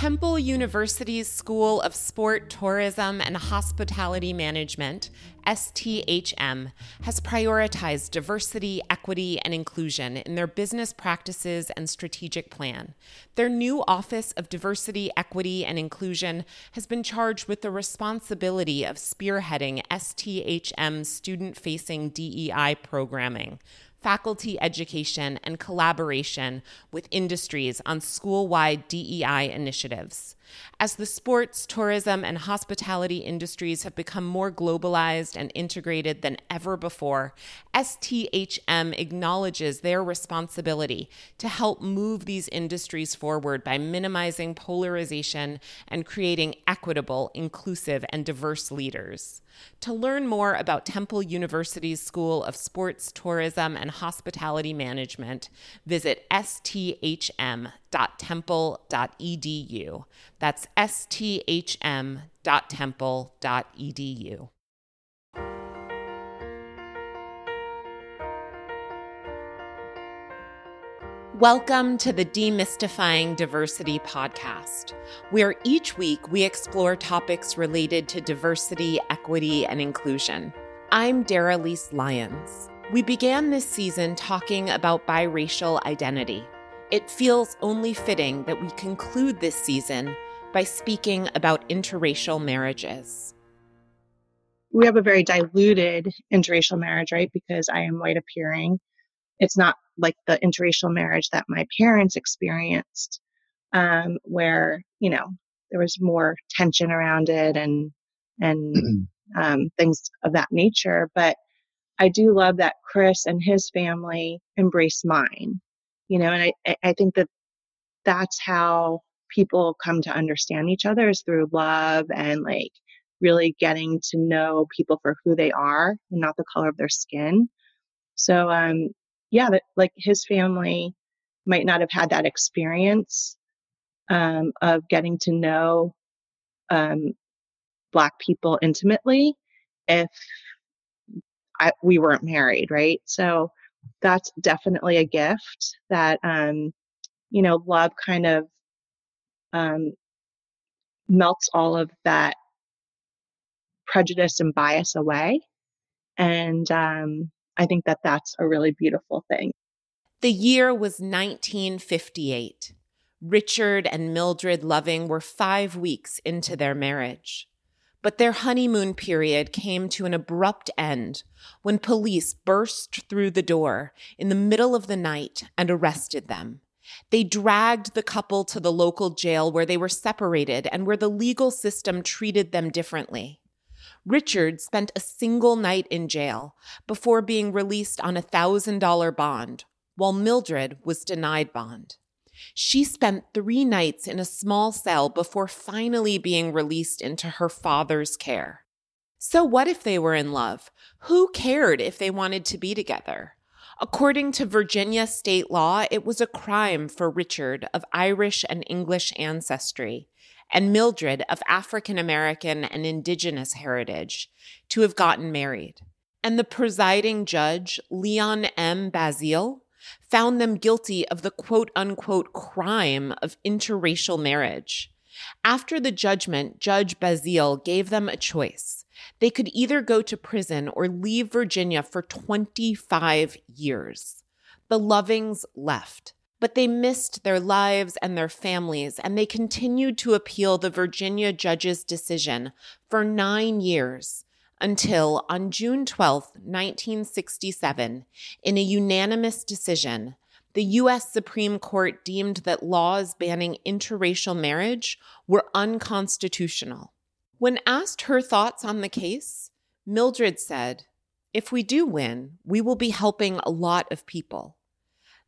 Temple University's School of Sport, Tourism, and Hospitality Management, STHM, has prioritized diversity, equity, and inclusion in their business practices and strategic plan. Their new Office of Diversity, Equity, and Inclusion has been charged with the responsibility of spearheading STHM's student facing DEI programming faculty education, and collaboration with industries on school wide DEI initiatives. As the sports, tourism, and hospitality industries have become more globalized and integrated than ever before, STHM acknowledges their responsibility to help move these industries forward by minimizing polarization and creating equitable, inclusive, and diverse leaders. To learn more about Temple University's School of Sports, Tourism, and Hospitality Management, visit sthm.temple.edu. That's sthm.temple.edu. Welcome to the Demystifying Diversity podcast, where each week we explore topics related to diversity, equity, and inclusion. I'm Daralyse Lyons. We began this season talking about biracial identity. It feels only fitting that we conclude this season by speaking about interracial marriages. We have a very diluted interracial marriage, right? Because I am white appearing. It's not like the interracial marriage that my parents experienced, um, where you know there was more tension around it and and um, things of that nature. But I do love that Chris and his family embrace mine, you know, and I I think that that's how people come to understand each other is through love and like really getting to know people for who they are and not the color of their skin. So um yeah, that like his family might not have had that experience um, of getting to know um, Black people intimately if I, we weren't married, right? So that's definitely a gift that, um, you know, love kind of um, melts all of that prejudice and bias away. And um, I think that that's a really beautiful thing. The year was 1958. Richard and Mildred Loving were five weeks into their marriage. But their honeymoon period came to an abrupt end when police burst through the door in the middle of the night and arrested them. They dragged the couple to the local jail where they were separated and where the legal system treated them differently. Richard spent a single night in jail before being released on a $1,000 bond, while Mildred was denied bond. She spent three nights in a small cell before finally being released into her father's care. So, what if they were in love? Who cared if they wanted to be together? According to Virginia state law, it was a crime for Richard of Irish and English ancestry and Mildred of African American and Indigenous heritage to have gotten married. And the presiding judge, Leon M. Bazile, found them guilty of the quote unquote crime of interracial marriage. After the judgment, Judge Bazile gave them a choice. They could either go to prison or leave Virginia for 25 years. The Lovings left but they missed their lives and their families, and they continued to appeal the Virginia judge's decision for nine years until on June 12, 1967, in a unanimous decision, the U.S. Supreme Court deemed that laws banning interracial marriage were unconstitutional. When asked her thoughts on the case, Mildred said, If we do win, we will be helping a lot of people.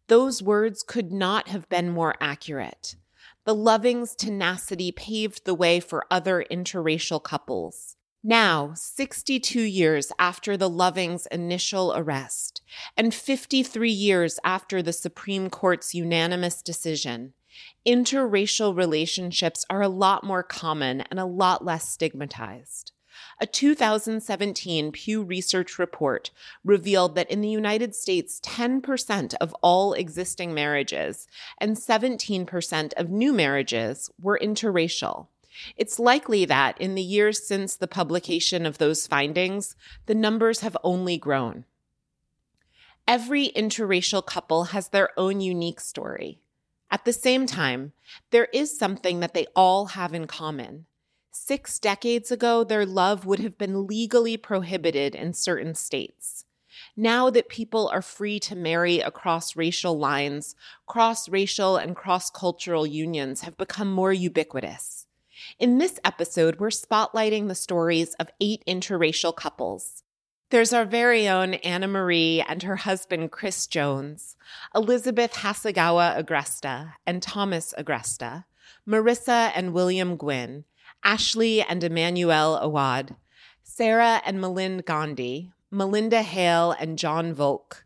Those words could not have been more accurate. The Lovings' tenacity paved the way for other interracial couples. Now, 62 years after the Lovings' initial arrest, and 53 years after the Supreme Court's unanimous decision, interracial relationships are a lot more common and a lot less stigmatized. A 2017 Pew Research report revealed that in the United States, 10% of all existing marriages and 17% of new marriages were interracial. It's likely that in the years since the publication of those findings, the numbers have only grown. Every interracial couple has their own unique story. At the same time, there is something that they all have in common. Six decades ago, their love would have been legally prohibited in certain states. Now that people are free to marry across racial lines, cross racial and cross cultural unions have become more ubiquitous. In this episode, we're spotlighting the stories of eight interracial couples. There's our very own Anna Marie and her husband, Chris Jones, Elizabeth Hasegawa Agresta and Thomas Agresta, Marissa and William Gwynn, Ashley and Emmanuel Awad, Sarah and Milind Gandhi, Melinda Hale and John Volk,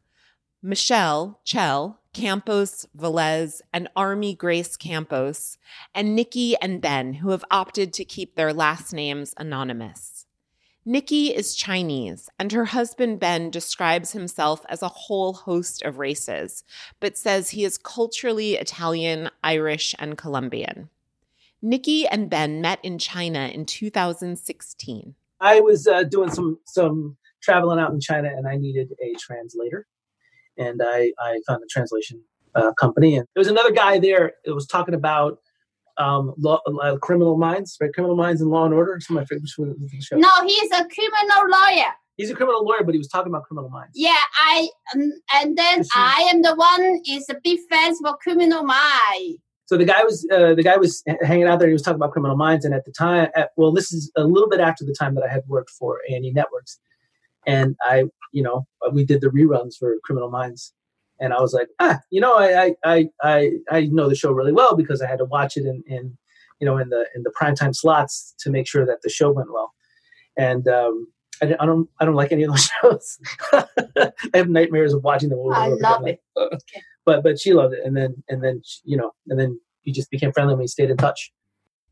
Michelle Chell, Campos Velez, and Army Grace Campos, and Nikki and Ben, who have opted to keep their last names anonymous. Nikki is Chinese, and her husband Ben describes himself as a whole host of races, but says he is culturally Italian, Irish, and Colombian. Nikki and Ben met in China in 2016. I was uh, doing some some traveling out in China, and I needed a translator, and I I found a translation uh, company, and there was another guy there that was talking about um, law, uh, Criminal Minds, right? Criminal Minds and Law and Order. Of my favorite shows. No, he's a criminal lawyer. He's a criminal lawyer, but he was talking about Criminal Minds. Yeah, I um, and then I am the one is a big fan for Criminal Minds. So the guy was uh, the guy was hanging out there. He was talking about Criminal Minds, and at the time, at, well, this is a little bit after the time that I had worked for A and E Networks, and I, you know, we did the reruns for Criminal Minds, and I was like, ah, you know, I I I I know the show really well because I had to watch it in, in you know in the in the primetime slots to make sure that the show went well. And um, I, I don't I don't like any of those shows. I have nightmares of watching them. Over I over love again. it. okay. But but she loved it, and then and then you know and then you just became friendly and we stayed in touch.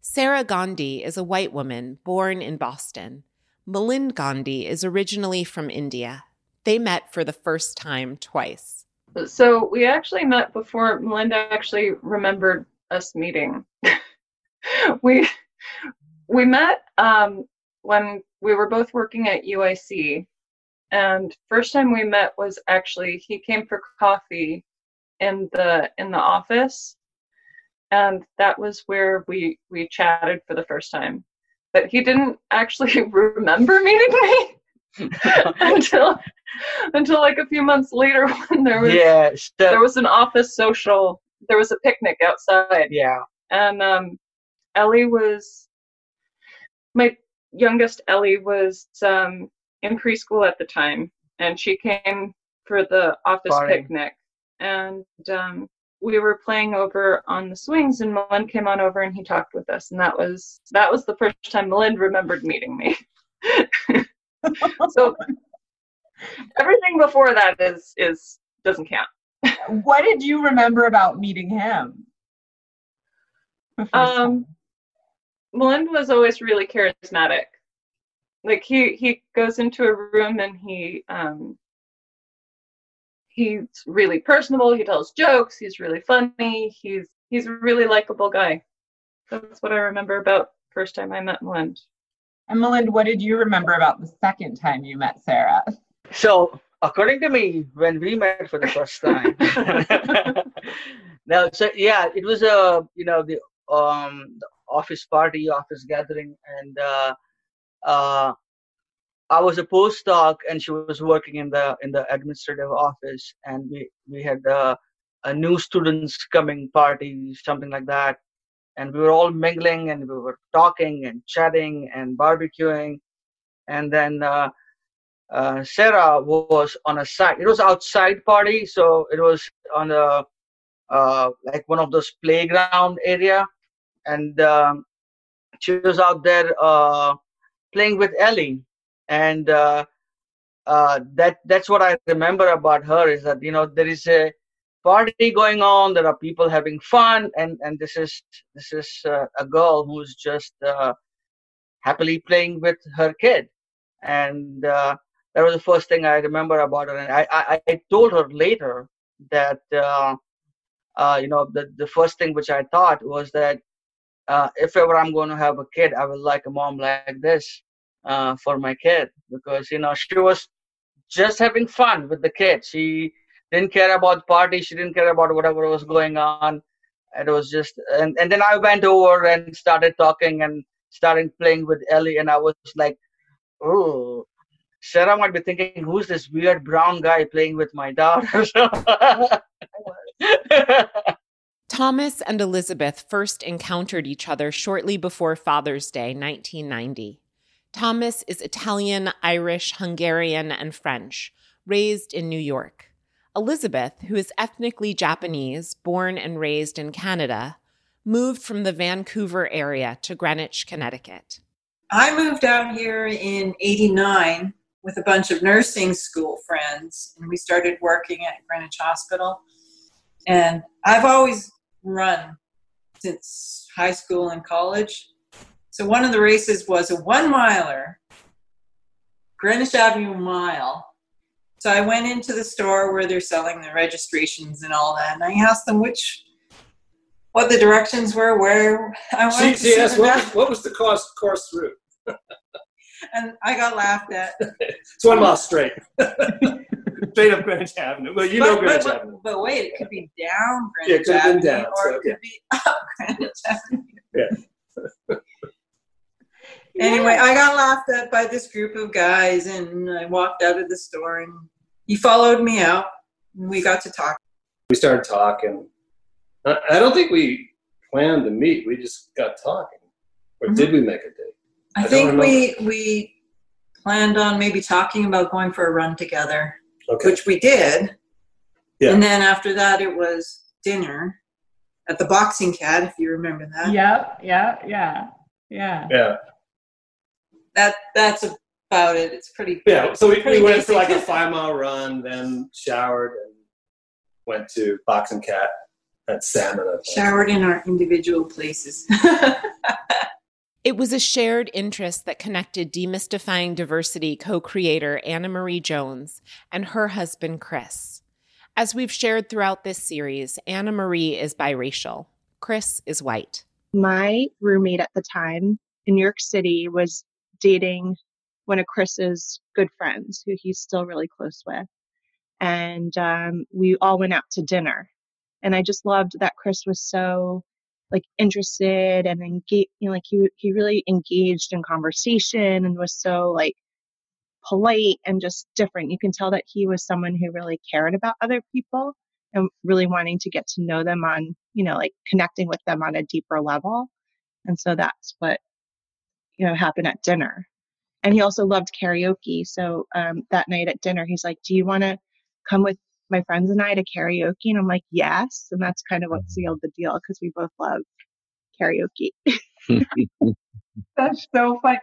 Sarah Gandhi is a white woman born in Boston. Milind Gandhi is originally from India. They met for the first time twice. So we actually met before Milind actually remembered us meeting. we we met um, when we were both working at UIC, and first time we met was actually he came for coffee in the in the office, and that was where we we chatted for the first time. But he didn't actually remember meeting me. until until like a few months later when there was yeah there was an office social there was a picnic outside. Yeah. And um ellie was my youngest ellie was um in preschool at the time and she came for the office picnic. And um we were playing over on the swings and Milind came on over and he talked with us and that was that was the first time Milind remembered meeting me so everything before that is is doesn't count. what did you remember about meeting him? Um, Milind was always really charismatic. Like he he goes into a room and he um he's really personable. He tells jokes. He's really funny. He's he's a really likable guy. That's what I remember about first time I met Milind. And Milind, what did you remember about the second time you met Sarah? So, according to me, when we met for the first time, now, so yeah, it was a you know the um the office party, office gathering, and uh, uh, I was a postdoc, and she was working in the in the administrative office, and we we had uh, a new students coming party, something like that, and we were all mingling and we were talking and chatting and barbecuing. And then uh, uh, sarah was on a side it was outside party so it was on a uh, like one of those playground area. And um, she was out there uh, playing with ellie and uh, uh, that that's what i remember about her is that you know there is a party going on there are people having fun and and this is this is uh, a girl who's just uh, happily playing with her kid and uh, that was the first thing I remember about her. And I, I, I told her later that uh, you know the the first thing which I thought was that uh, if ever I'm going to have a kid, I would like a mom like this uh, for my kid because you know she was just having fun with the kid. She didn't care about party. She didn't care about whatever was going on. It was just and and then I went over and started talking and started playing with Ellie, and I was like, oh. Sarah might be thinking, who's this weird brown guy playing with my daughter? Thomas and Elizabeth first encountered each other shortly before Father's Day, 1990. Thomas is Italian, Irish, Hungarian, and French, raised in New York. Elizabeth, who is ethnically Japanese, born and raised in Canada, moved from the Vancouver area to Greenwich, Connecticut. I moved out here in 89 with a bunch of nursing school friends, and we started working at Greenwich Hospital. And I've always run since high school and college. So one of the races was a one miler, Greenwich Avenue mile. So I went into the store where they're selling the registrations and all that, and I asked them which, what the directions were, where I wanted She, she to asked, see the what, was, what was the course, course route? and I got laughed at. It's one mile straight. straight up Greenwich Avenue. Well, you know Greenwich but, Avenue. but, but wait, it could be down Yeah, it Greenwich could have been Avenue, down, or so, it could be up Greenwich Avenue. Yeah. Anyway, I got laughed at by this group of guys, and I walked out of the store, and he followed me out, and we got to talk. We started talking. I, I don't think we planned to meet. We just got talking. Or Mhm. did we make a date? I I think we we planned on maybe talking about going for a run together, Okay. which we did. Yeah. And then after that, it was dinner at the Boxing Cat, if you remember that. Yep, yeah, yeah, yeah. yeah. That that's about it. It's pretty. Yeah. So we, we Pretty went for like a five mile run, then showered and went to Boxing Cat at Salmon. Showered in our individual places. It was a shared interest that connected Demystifying Diversity co creator Anna Marie Jones and her husband Chris. As we've shared throughout this series, Anna Marie is biracial, Chris is white. My roommate at the time in New York City was dating one of Chris's good friends, who he's still really close with. And um, we all went out to dinner. And I just loved that Chris was so like interested and engaged, you know, like he he really engaged in conversation and was so like polite and just different. You can tell that he was someone who really cared about other people and really wanting to get to know them on, you know, like connecting with them on a deeper level. And so that's what, you know, happen at dinner. And he also loved karaoke. So um, that night at dinner, he's like, Do you want to come with my friends and I to karaoke? And I'm like, Yes. And that's kind of what sealed the deal because we both love karaoke. That's so fun.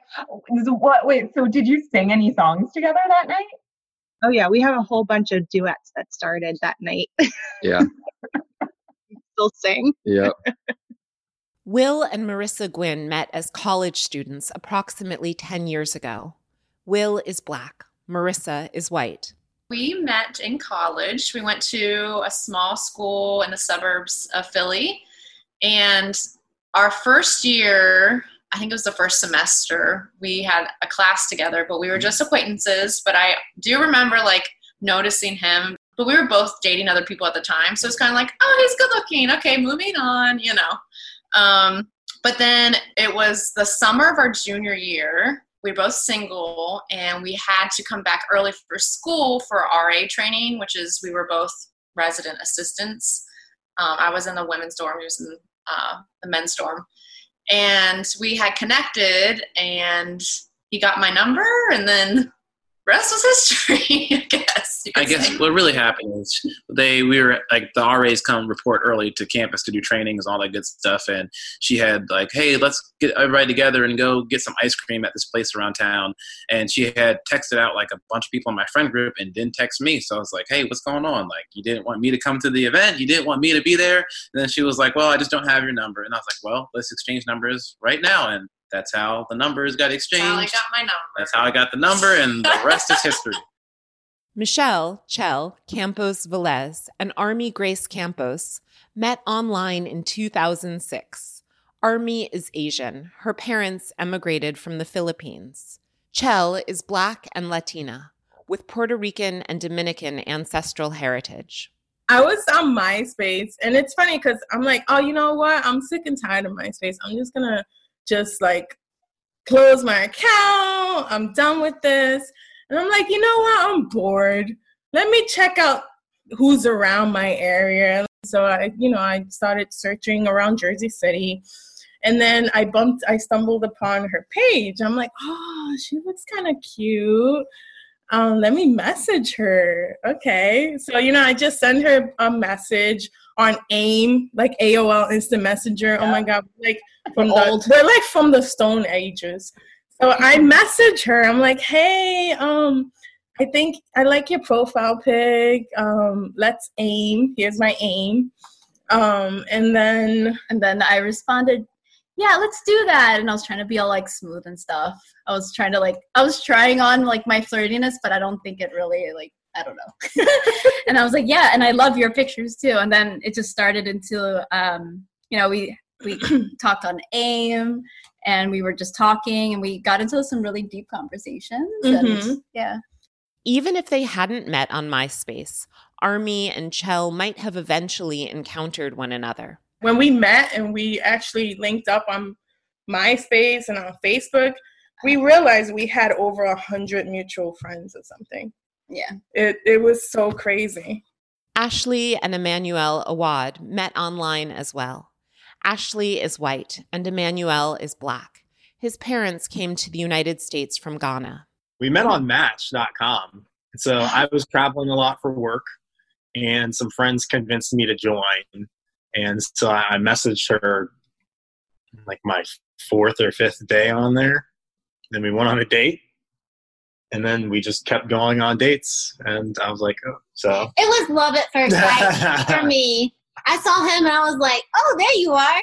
What? Wait. So did you sing any songs together that night? Oh, yeah. We have a whole bunch of duets that started that night. Yeah. Still sing. Yeah. Will and Marissa Gwynn met as college students approximately 10 years ago. Will is black, Marissa is white. We met in college. We went to a small school in the suburbs of Philly. And our first year, I think it was the first semester, we had a class together, but we were just acquaintances. But I do remember like noticing him. But we were both dating other people at the time. So it's kind of like, oh, he's good looking. Okay, moving on, you know. Um, but then it was the summer of our junior year. We were both single, and we had to come back early for school for RA training, which is we were both resident assistants. Um, I was in the women's dorm, he was in uh, the men's dorm, and we had connected, and he got my number, and then rest was history. I guess. I guess say. what really happened is they we were like the RAs come report early to campus to do trainings all that good stuff and she had like hey let's get everybody together and go get some ice cream at this place around town and she had texted out like a bunch of people in my friend group and didn't text me so I was like hey what's going on like you didn't want me to come to the event you didn't want me to be there and then she was like well I just don't have your number and I was like well let's exchange numbers right now and That's how the numbers got exchanged. That's how I got my number. That's how I got the number, and the rest is history. Michelle Chell Campos Velez and Army Grace Campos met online in 2006. Army is Asian. Her parents emigrated from the Philippines. Chell is Black and Latina with Puerto Rican and Dominican ancestral heritage. I was on MySpace, and it's funny because I'm like, oh, you know what? I'm sick and tired of MySpace. I'm just gonna just like close my account. I'm done with this. And I'm like, you know what? I'm bored. Let me check out who's around my area. So I, you know, I started searching around Jersey City. And then I bumped, I stumbled upon her page. I'm like, oh, she looks kind of cute. Um, let me message her. Okay. So, you know, I just send her a message on AIM, like AOL Instant Messenger. Yeah. Oh my God. Like from the, they're like from the Stone Ages. So I message her. I'm like, hey, um, I think I like your profile pic. Um, let's aim. Here's my aim. Um, and then and then I responded, yeah, let's do that. And I was trying to be all like smooth and stuff. I was trying to like I was trying on like my flirtiness, but I don't think it really like I don't know. and I was like, yeah, and I love your pictures too. And then it just started into um, you know, we we talked on AIM and we were just talking and we got into some really deep conversations. Mm-hmm. And yeah. Even if they hadn't met on MySpace, Army and Chell might have eventually encountered one another. When we met and we actually linked up on MySpace and on Facebook, we realized we had over a hundred mutual friends or something. Yeah. It it was so crazy. Ashley and Emmanuel Awad met online as well. Ashley is white and Emmanuel is black. His parents came to the United States from Ghana. We met on Match.com. So I was traveling a lot for work, and some friends convinced me to join. And so I messaged her like my fourth or fifth day on there. Then we went on a date, and then we just kept going on dates. And I was like, oh, so it was love at first sight for me. I saw him and I was like, oh, there you are.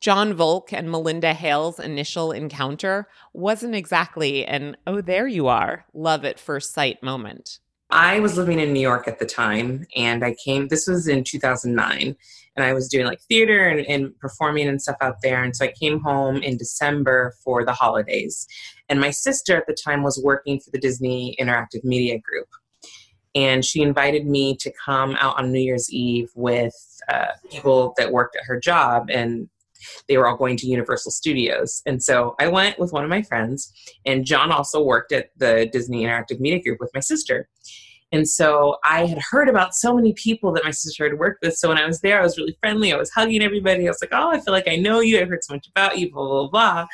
John Volk and Melinda Hale's initial encounter wasn't exactly an, oh, there you are, love at first sight moment. I was living in New York at the time, and I came, this was in 2009, and I was doing like theater and, and, performing and stuff out there. And so I came home in December for the holidays. And my sister at the time was working for the Disney Interactive Media Group and she invited me to come out on New Year's Eve with uh, people that worked at her job, and they were all going to Universal Studios. And so I went with one of my friends, and John also worked at the Disney Interactive Media Group with my sister. And so I had heard about so many people that my sister had worked with. So when I was there, I was really friendly. I was hugging everybody. I was like, oh, I feel like I know you. I've heard so much about you, blah, blah, blah.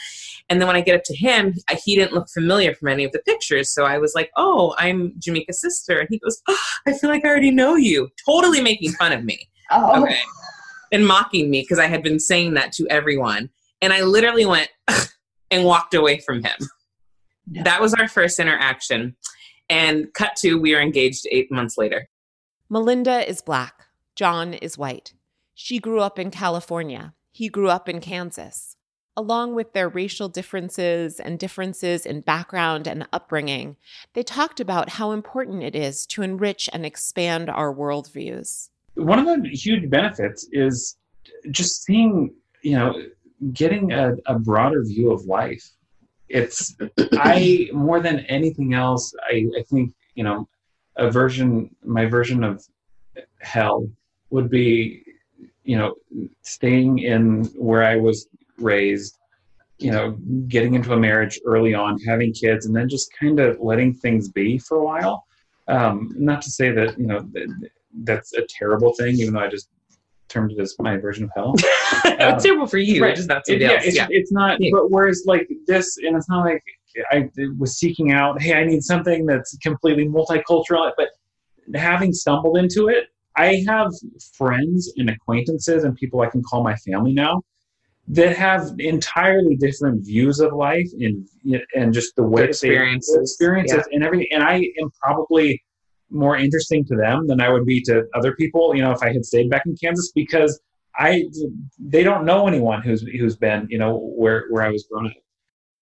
And then when I get up to him, he didn't look familiar from any of the pictures. So I was like, oh, I'm Jamaica's sister. And he goes, oh, I feel like I already know you. Totally making fun of me. Oh. Okay. And mocking me because I had been saying that to everyone. And I literally went and walked away from him. Yeah. That was our first interaction. And cut to, we are engaged eight months later. Melinda is black. John is white. She grew up in California. He grew up in Kansas. Along with their racial differences and differences in background and upbringing, they talked about how important it is to enrich and expand our worldviews. One of the huge benefits is just seeing, you know, getting a, a broader view of life it's I more than anything else, I, I think you know a version my version of hell would be you know staying in where I was raised, you know, getting into a marriage early on, having kids, and then just kind of letting things be for a while. Um, not to say that you know that's a terrible thing, even though I just termed it as my version of hell. um, terrible for you. Right. It's not it, yeah, it's, yeah, it's, not. Yeah. But whereas like this, and it's not like I was seeking out. Hey, I need something that's completely multicultural. But having stumbled into it, I have friends and acquaintances and people I can call my family now that have entirely different views of life and and just the way experiences, they experiences yeah. and everything. And I am probably more interesting to them than I would be to other people. You know, if I had stayed back in Kansas, because I they don't know anyone who's who's been you know where where I was growing up.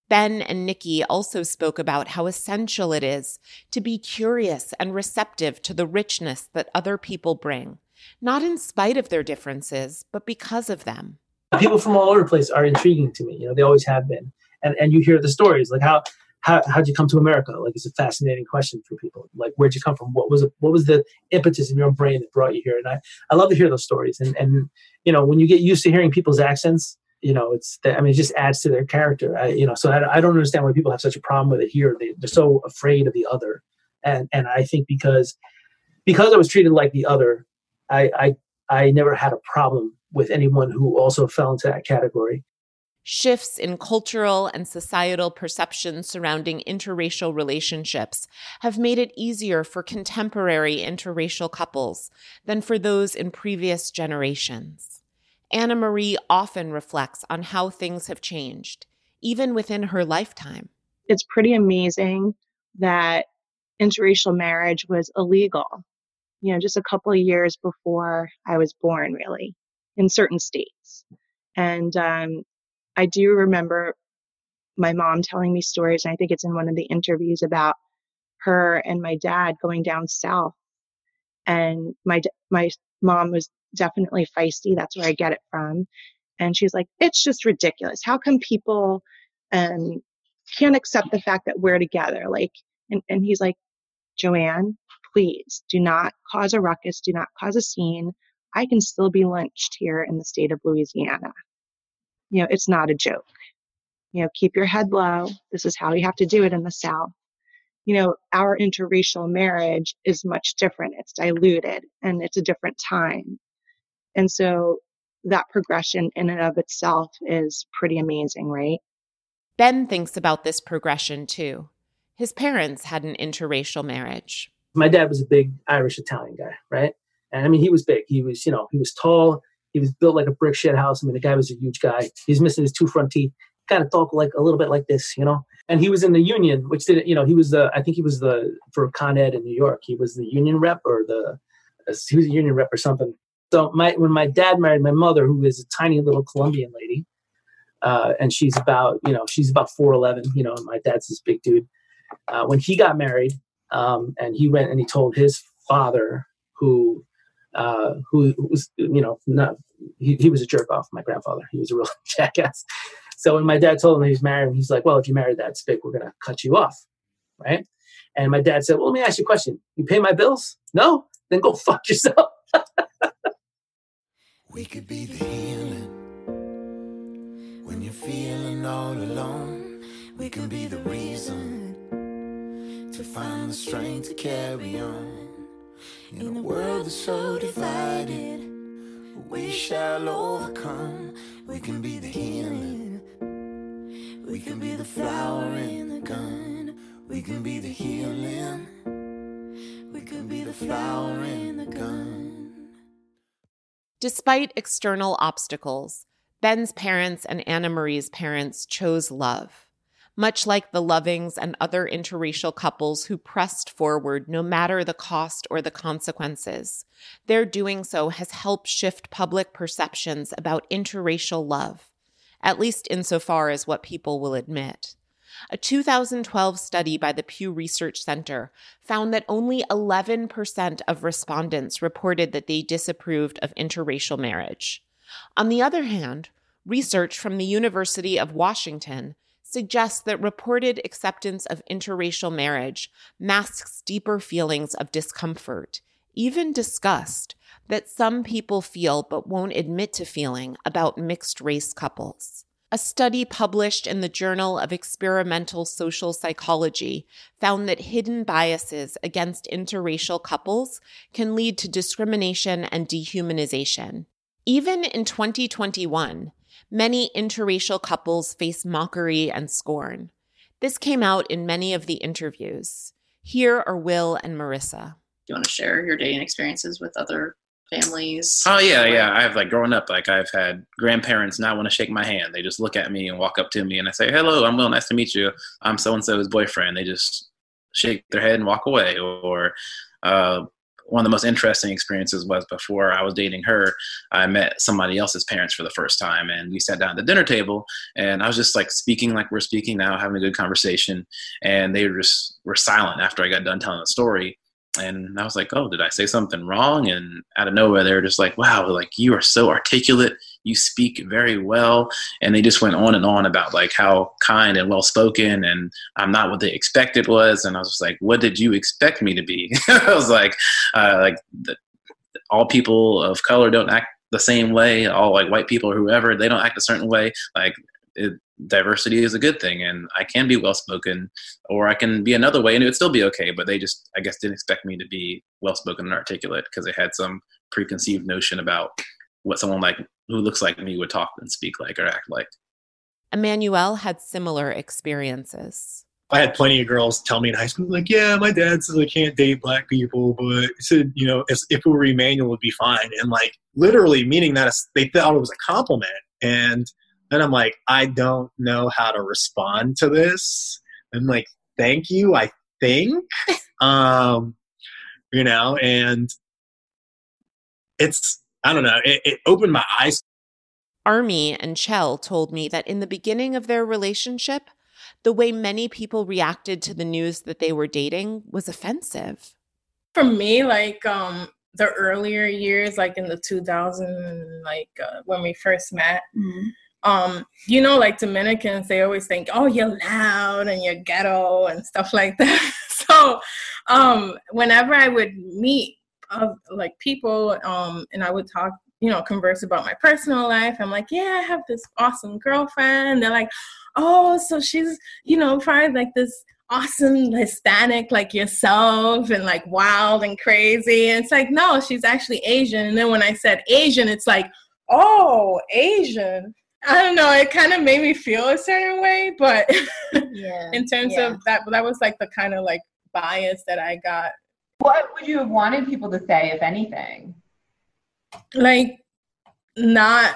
Ben and Nikki also spoke about how essential it is to be curious and receptive to the richness that other people bring, not in spite of their differences, but because of them. People from all over the place are intriguing to me. You know, they always have been. And and you hear the stories like how how how'd you come to America? Like it's a fascinating question for people. Like where'd you come from? What was it? What was the impetus in your brain that brought you here? And I I love to hear those stories. And and you know when you get used to hearing people's accents, you know it's I mean it just adds to their character. I, you know so I, I don't understand why people have such a problem with it here. They, they're so afraid of the other. And and I think because because I was treated like the other, I I I never had a problem with anyone who also fell into that category. Shifts in cultural and societal perceptions surrounding interracial relationships have made it easier for contemporary interracial couples than for those in previous generations. Anna Marie often reflects on how things have changed, even within her lifetime. It's pretty amazing that interracial marriage was illegal, you know, just a couple of years before I was born, really, in certain states. And um, I do remember my mom telling me stories, and I think it's in one of the interviews about her and my dad going down south. And my my mom was definitely feisty. That's where I get it from. And she's like, "It's just ridiculous. How come people um, can't accept the fact that we're together?" Like, and, and he's like, "Joanne, please do not cause a ruckus. Do not cause a scene. I can still be lynched here in the state of Louisiana." You know, it's not a joke. You know, keep your head low. This is how you have to do it in the South. You know, our interracial marriage is much different. It's diluted and it's a different time. And so that progression in and of itself is pretty amazing, right? Ben thinks about this progression too. His parents had an interracial marriage. My dad was a big Irish Italian guy, right? And I mean, he was big. He was, you know, he was tall. He was built like a brick shed house. I mean, the guy was a huge guy. He's missing his two front teeth. Kind of talk like a little bit like this, you know. And he was in the union, which didn't, you know, he was the. I think he was the for Con Ed in New York. He was the union rep or the. He was a union rep or something. So my when my dad married my mother, who is a tiny little Colombian lady, uh, and she's about you know she's about four eleven, you know, and my dad's this big dude. Uh, when he got married, um, and he went and he told his father, who uh, who was, you know, not, he, he was a jerk off, my grandfather. He was a real jackass. So when my dad told him he was married, he's like, well, if you marry that spick, we're going to cut you off. Right. And my dad said, well, let me ask you a question. You pay my bills? No? Then go fuck yourself. we could be the healing when you're feeling all alone. We can be the reason to find the strength to carry on. In a world that's so divided, we shall overcome. We can be the healing. We can be the flower in the gun. We can be the healing. We can be the flower in the gun. Despite external obstacles, Ben's parents and Anna Marie's parents chose love much like the Lovings and other interracial couples who pressed forward no matter the cost or the consequences. Their doing so has helped shift public perceptions about interracial love, at least insofar as what people will admit. A 2012 study by the Pew Research Center found that only 11% of respondents reported that they disapproved of interracial marriage. On the other hand, research from the University of Washington suggests that reported acceptance of interracial marriage masks deeper feelings of discomfort, even disgust, that some people feel but won't admit to feeling about mixed race couples. A study published in the Journal of Experimental Social Psychology found that hidden biases against interracial couples can lead to discrimination and dehumanization. Even in 2021, many interracial couples face mockery and scorn. This came out in many of the interviews. Here are Will and Marissa. Do you want to share your dating experiences with other families? Oh yeah, yeah. I've like growing up, like I've had grandparents not want to shake my hand. They just look at me and walk up to me, and I say, "Hello, I'm Will. Nice to meet you. I'm so and so's boyfriend." They just shake their head and walk away. Or uh, one of the most interesting experiences was before I was dating her, I met somebody else's parents for the first time, and we sat down at the dinner table, and I was just like speaking like we're speaking now, having a good conversation, and they were just were silent after I got done telling the story, and I was like, oh, did I say something wrong? And out of nowhere, they were just like, wow, like you are so articulate. You speak very well. And they just went on and on about like how kind and well spoken and I'm not what they expected was. And I was just like, what did you expect me to be? I was like, uh, like the, all people of color don't act the same way. All like white people or whoever, they don't act a certain way. Like it, diversity is a good thing and I can be well spoken or I can be another way and it would still be okay. But they just, I guess, didn't expect me to be well spoken and articulate because they had some preconceived notion about what someone like who looks like me would talk and speak like or act like. Emmanuel had similar experiences. I had plenty of girls tell me in high school, like, yeah, my dad says I can't date black people, but he said, you know, if, if it were Emmanuel, it would be fine. And like, literally meaning that they thought it was a compliment. And then I'm like, I don't know how to respond to this. I'm like, thank you, I think. um, you know, and it's, I don't know, it, it opened my eyes. Army and Chell told me that in the beginning of their relationship, the way many people reacted to the news that they were dating was offensive. For me, like um the earlier years, like in the 2000, like uh, when we first met, Mm-hmm. um, you know, like Dominicans, they always think, oh, you're loud and you're ghetto and stuff like that. so, um, whenever I would meet uh, like people, um, and I would talk, you know, converse about my personal life, I'm like, yeah, I have this awesome girlfriend. They're like, oh, so she's, you know, probably like this awesome Hispanic like yourself and like wild and crazy. And it's like, no, she's actually Asian. And then when I said Asian, it's like, oh, Asian. I don't know. It kind of made me feel a certain way, but yeah, in terms Yeah. of that, that was like the kind of like bias that I got. What would you have wanted people to say, if anything? Like, not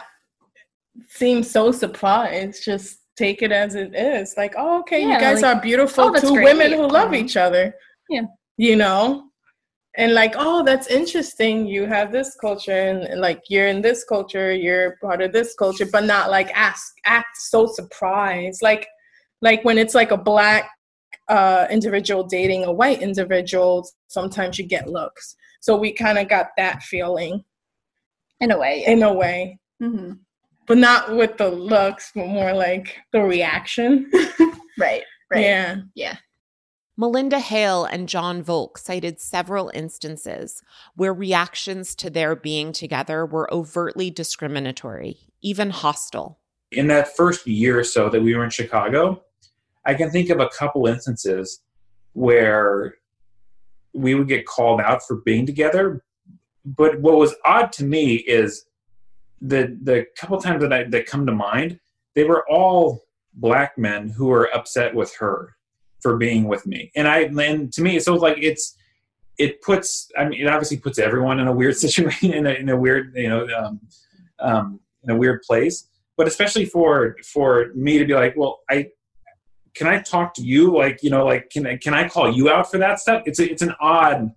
seem so surprised. Just take it as it is. Like, oh, okay, Yeah, you guys like, are beautiful oh, two great. women who love each other. Yeah. You know? And like, oh, that's interesting. You have this culture, and, and, like you're in this culture, you're part of this culture, but not like ask act so surprised. Like, like when it's like a black uh, individual dating a white individual, sometimes you get looks. So we kind of got that feeling in a way. In a way. Mm-hmm. But not with the looks, but more like the reaction. right. Right. Yeah. Yeah. Melinda Hale and John Volk cited several instances where reactions to their being together were overtly discriminatory, even hostile. in that first year or so that we were in Chicago, I can think of a couple instances where we would get called out for being together. But what was odd to me is the the couple times that I that come to mind, they were all black men who were upset with her for being with me. And I and to me, so like it's it puts I mean it obviously puts everyone in a weird situation in a, in a weird you know um, um, in a weird place but especially for for me to be like well i can i talk to you? Like you know like can I, can i call you out for that stuff? It's a, it's an odd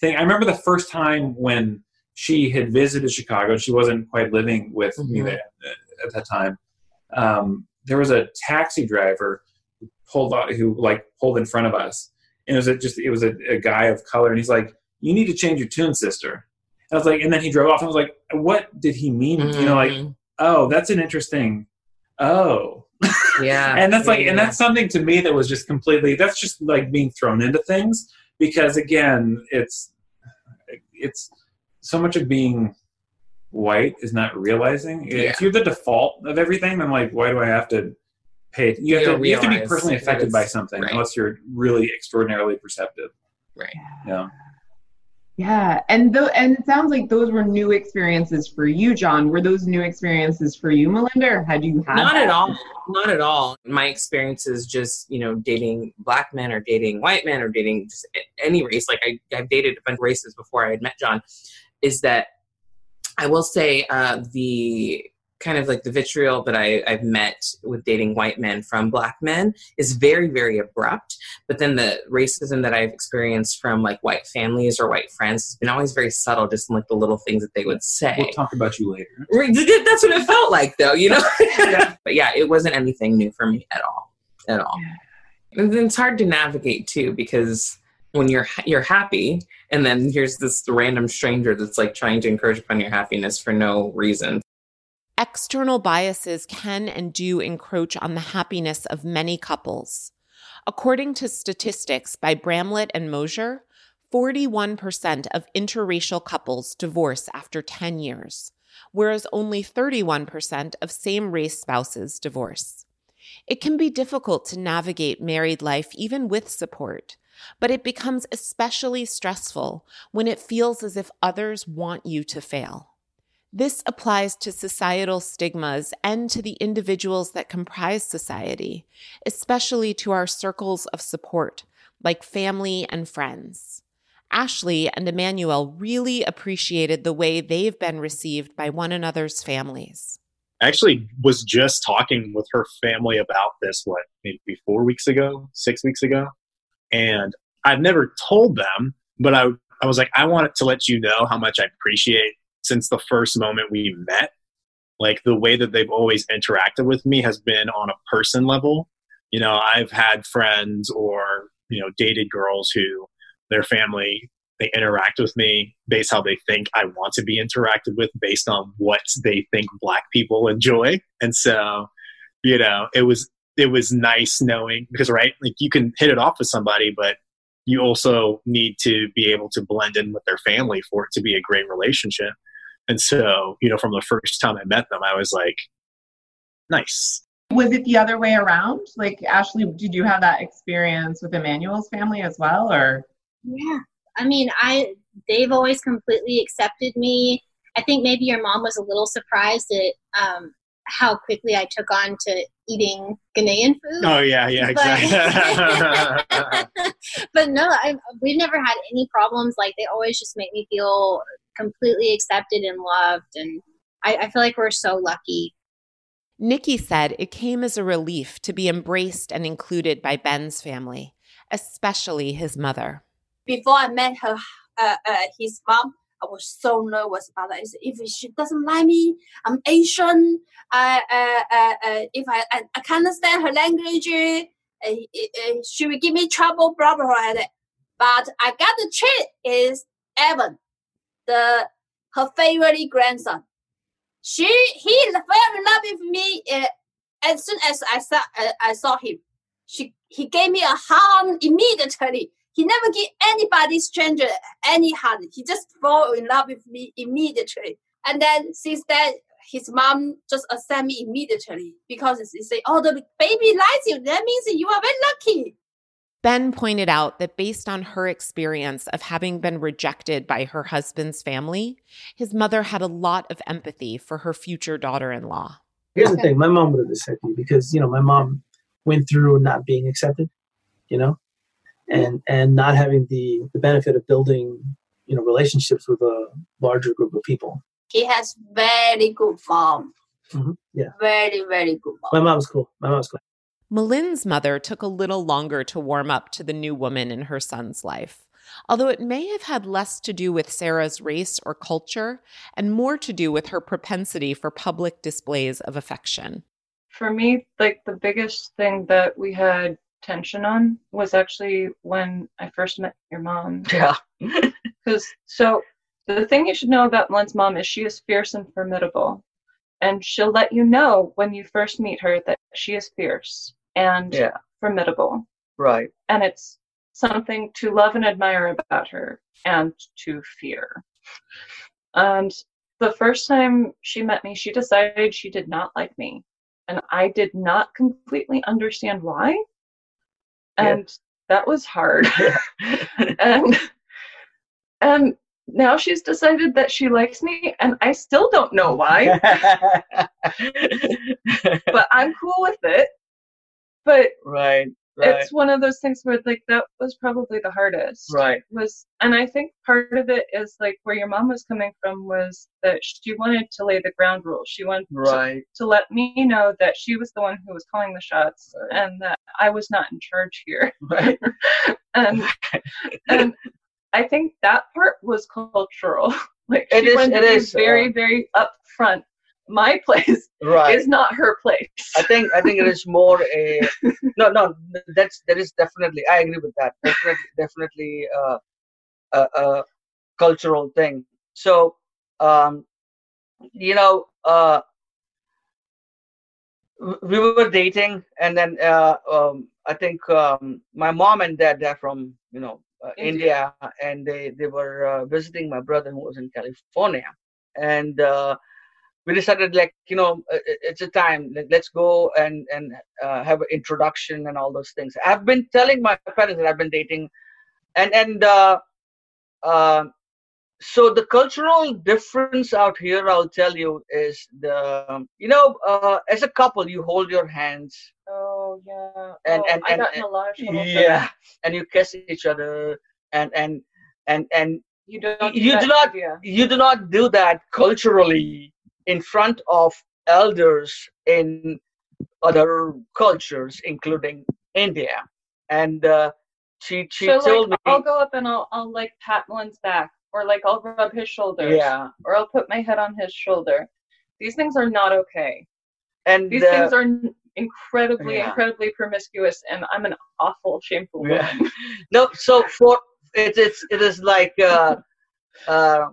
thing. I remember the first time when she had visited chicago she wasn't quite living with me Mhm. there at that time um, there was a taxi driver who pulled out who like pulled in front of us. And it was a, just it was a, a guy of color and he's like you need to change your tune sister. And i was like and then he drove off and i was like what did he mean? You know like Mhm. oh that's an interesting oh Yeah. and that's like yeah, and yeah. that's something to me that was just completely that's just like being thrown into things because again it's it's so much of being white is not realizing if you're the default of everything then like why do i have to pay you have, to, you have to be personally affected by something right. unless you're really extraordinarily perceptive right yeah Yeah, and though, and it sounds like those were new experiences for you, John. Were those new experiences for you, Melinda, or had you had not that? at all not at all my experience is just you know dating black men or dating white men or dating just any race like I, i've dated a bunch of races before i had met john is that i will say uh, the kind of like the vitriol that I, I've met with dating white men from black men is very, very abrupt. But then the racism that I've experienced from like white families or white friends has been always very subtle, just in like the little things that they would say. We'll talk about you later. That's what it felt like, though, you know? but yeah, it wasn't anything new for me at all. At all. And then it's hard to navigate too because when you're you're happy and then here's this random stranger that's like trying to encourage upon your happiness for no reason External biases can and do encroach on the happiness of many couples. According to statistics by Bramlett and Mosher, 41% of interracial couples divorce after 10 years, whereas only 31% of same race spouses divorce. It can be difficult to navigate married life even with support, but it becomes especially stressful when it feels as if others want you to fail. This applies to societal stigmas and to the individuals that comprise society, especially to our circles of support, like family and friends. Ashley and Emmanuel really appreciated the way they've been received by one another's families. I actually was just talking with her family about this, what, maybe four weeks ago, six weeks ago. And I've never told them, but I, I was like, I wanted to let you know how much I appreciate since the first moment we met. Like the way that they've always interacted with me has been on a person level. You know, I've had friends or, you know, dated girls who their family they interact with me based how they think I want to be interacted with based on what they think black people enjoy. And so, you know, it was it was nice knowing because right, like you can hit it off with somebody, but you also need to be able to blend in with their family for it to be a great relationship. And so, you know, from the first time I met them, I was like, nice. Was it the other way around? Like, Ashley, did you have that experience with Emmanuel's family as well, or? Yeah. I mean, I they've always completely accepted me. I think maybe your mom was a little surprised at um, how quickly I took on to eating Ghanaian food. Oh yeah, yeah, exactly. but no, I, we've never had any problems. Like they always just make me feel completely accepted and loved, and I, I feel like we're so lucky. Nikki said it came as a relief to be embraced and included by Ben's family, especially his mother. Before I met her, uh, uh, his mom, I was so nervous about that. If she doesn't like me, I'm Asian. Uh, uh, uh, uh if I, I, I can't understand her language, uh, uh, she will give me trouble, blah, blah, blah. But I got the trick is Evan, the her favorite grandson. She he fell in love with me uh, as soon as I saw uh, I saw him. She he gave me a hug immediately. He never give anybody stranger any hug. He just fall in love with me immediately. And then since then, his mom just accept me immediately because he say, "Oh, the baby likes you. That means you are very lucky." Ben pointed out that based on her experience of having been rejected by her husband's family, his mother had a lot of empathy for her future daughter in law. Here's the thing my mom would have accepted me because, you know, my mom went through not being accepted, you know, and and not having the, the benefit of building, you know, relationships with a larger group of people. He has very good mom. Mm-hmm. Yeah. Very, very good mom. My mom's cool. My mom's cool. Milind's mother took a little longer to warm up to the new woman in her son's life, although it may have had less to do with Sarah's race or culture and more to do with her propensity for public displays of affection. For me, like the biggest thing that we had tension on was actually when I first met your mom. Yeah. Because so the thing you should know about Milind's mom is she is fierce and formidable. And she'll let you know when you first meet her that she is fierce and Yeah. formidable. Right. And it's something to love and admire about her and to fear. And the first time she met me, she decided she did not like me. And I did not completely understand why. Yeah. And that was hard. and and now she's decided that she likes me and I still don't know why. but I'm cool with it. But Right. it's one of those things where like that was probably the hardest Right. was and i think part of it is like where your mom was coming from was that she wanted to lay the ground rules she wanted to- Right. to, let me know that she was the one who was calling the shots and that i was not in charge here Right. and and i think that part was cultural like It she is- wanted it to be is, uh, very very upfront my place Right. is not her place I think I think it is more a no no that's that is definitely I agree with that definitely definitely uh, a, a cultural thing. So um, you know uh, we were dating and then uh, um, I think um, my mom and dad they're from you know uh, India. and they they were uh, visiting my brother who was in California and. Uh, we decided like you know uh, it's a time. Let- let's go and and uh, have an introduction and all those things. I've been telling my parents that i've been dating. And and uh, uh, so the cultural difference out here i'll tell you is the you know uh, as a couple you hold your hands. Oh yeah. And oh, and, and, got in a lot of trouble for yeah. and you kiss each other. And and and and you don't do you do not India. you do not do that culturally in front of elders in other cultures including india and uh, she she so told like me I'll go up and I'll I'll like pat one's back or like I'll rub his shoulders. Yeah. Or I'll put my head on his shoulder. These things are not okay. and These uh, things are incredibly, Yeah. incredibly promiscuous and I'm an awful, shameful Yeah. woman. no so for it, it's it is like uh uh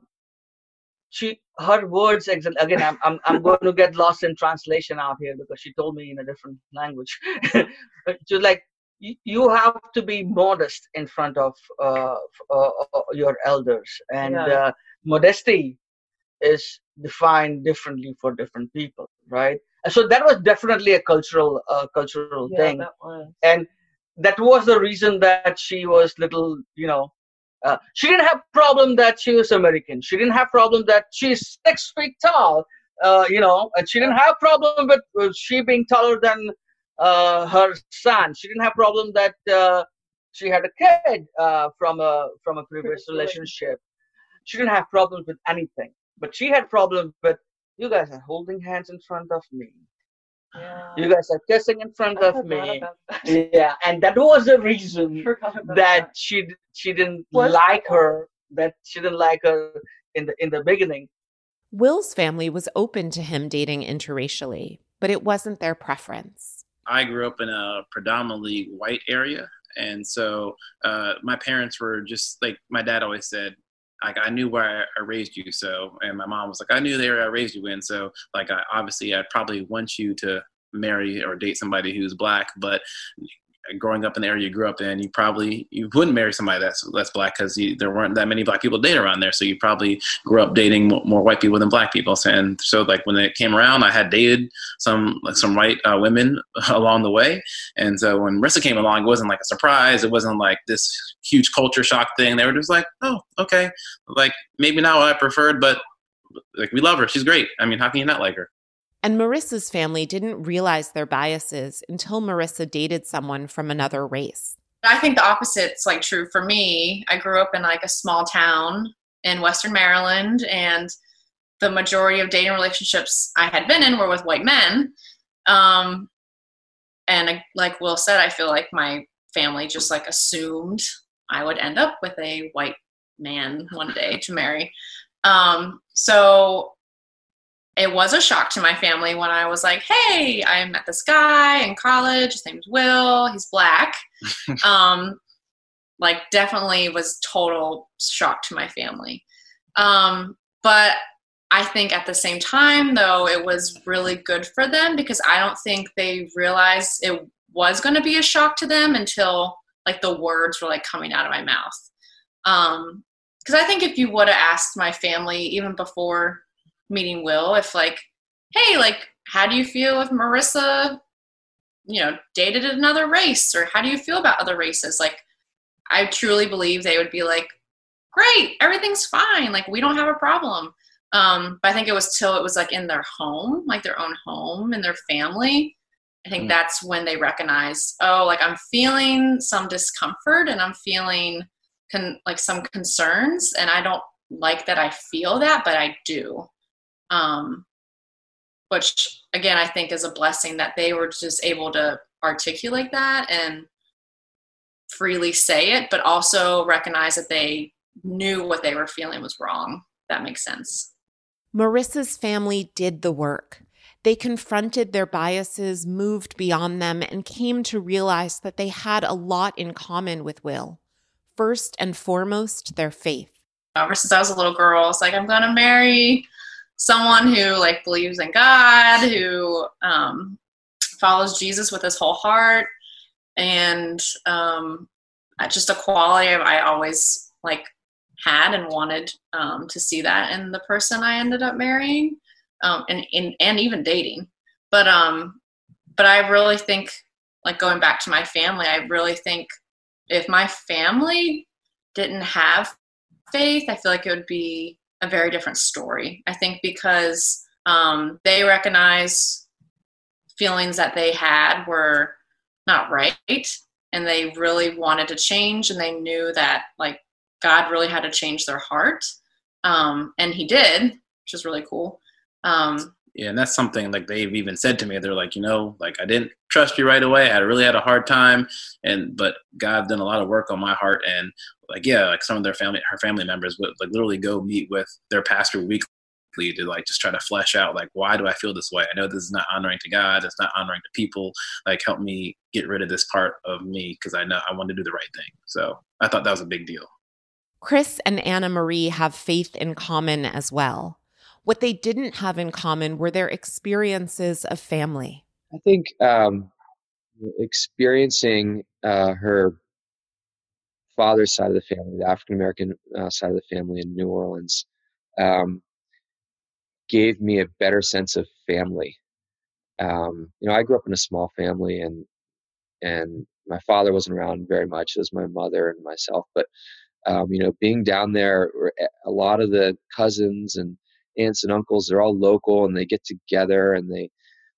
she her words exa- again I'm, I'm i'm going to get lost in translation out here because she told me in a different language. But she was like you, you have to be modest in front of uh, uh, uh, your elders. And Yeah. uh, modesty is defined differently for different people right? So that was definitely a cultural uh, cultural Yeah, thing. that and that was the reason that she was little you know uh, she didn't have problem that she was american. She didn't have problem that she's six feet tall uh, you know and she didn't have problem with she being taller than uh, her son. She didn't have problem that uh, she had a kid uh, from a from a previous relationship. she didn't have problems with anything but she had problems with you guys are holding hands in front of me you guys are kissing in front I of me. yeah and that was the reason Forgot about that she she didn't Was- like her that she didn't like her in the in the beginning. Will's family was open to him dating interracially, but it wasn't their preference. I grew up in a predominantly white area, and so uh, my parents were just like my dad always said. Like I knew where I, raised you, so and my mom was like, I knew the area I raised you in, so like I obviously I'd probably want you to marry or date somebody who's black, but growing up in the area you grew up in, you probably you wouldn't marry somebody that's that's black because there weren't that many black people to date around there. So you probably grew up dating more, more white people than black people. And so like when it came around, I had dated some like some white uh, women along the way. And so when Marissa came along, it wasn't like a surprise. It wasn't like this huge culture shock thing. They were just like, oh, okay, like maybe not what I preferred, but like we love her. She's great. I mean, how can you not like her? And Marissa's family didn't realize their biases until Marissa dated someone from another race. I think the opposite's like true for me. I grew up in like a small town in Western Maryland, and the majority of dating relationships I had been in were with white men. Um, and like Will said, I feel like my family just like assumed I would end up with a white man one day to marry. Um, so it was a shock to my family when I was like, "Hey, I met this guy in college. His name's Will. He's black." um, like, definitely was total shock to my family. Um, but I think at the same time, though, it was really good for them because I don't think they realized it was going to be a shock to them until like the words were like coming out of my mouth. Um, because I think if you would have asked my family even before meeting Will, if like, hey, like, how do you feel if Marissa, you know, dated another race, or how do you feel about other races? Like, I truly believe they would be like, great, everything's fine, like we don't have a problem. Um, but I think it was till it was like in their home, like their own home and their family, I think Mm. that's when they recognize, oh, like I'm feeling some discomfort and I'm feeling con- like some concerns, and I don't like that I feel that, but I do. Um, which again, I think is a blessing that they were just able to articulate that and freely say it, but also recognize that they knew what they were feeling was wrong. That makes sense. Marissa's family did the work. They confronted their biases, moved beyond them, and came to realize that they had a lot in common with Will. First and foremost, their faith. ever since I was a little girl. It's like I'm gonna marry someone who like believes in God, who um, follows Jesus with his whole heart, and um, just a quality I always like had and wanted um, to see that in the person I ended up marrying, um, and, and and even dating. But um, but I really think like going back to my family, I really think if my family didn't have faith, I feel like it would be a very different story. I think because um, they recognize feelings that they had were not right, and they really wanted to change, and they knew that like God really had to change their heart, um, and He did, which is really cool. Um, Yeah, and that's something like they've even said to me. They're like, you know, like I didn't trust you right away. I really had a hard time, and but God done a lot of work on my heart. And like, yeah, like some of their family, her family members would like literally go meet with their pastor weekly to like just try to flesh out like why do I feel this way? I know this is not honoring to God. It's not honoring to people. Like, help me get rid of this part of me because I know I want to do the right thing. So I thought that was a big deal. Chris and Anna Marie have faith in common as well. What they didn't have in common were their experiences of family. I think um, experiencing uh, her father's side of the family, the African American uh, side of the family in New Orleans, um, gave me a better sense of family. Um, you know, I grew up in a small family, and and my father wasn't around very much. It was my mother and myself. But um, you know, being down there, a lot of the cousins and aunts and uncles, they're all local, and they get together and they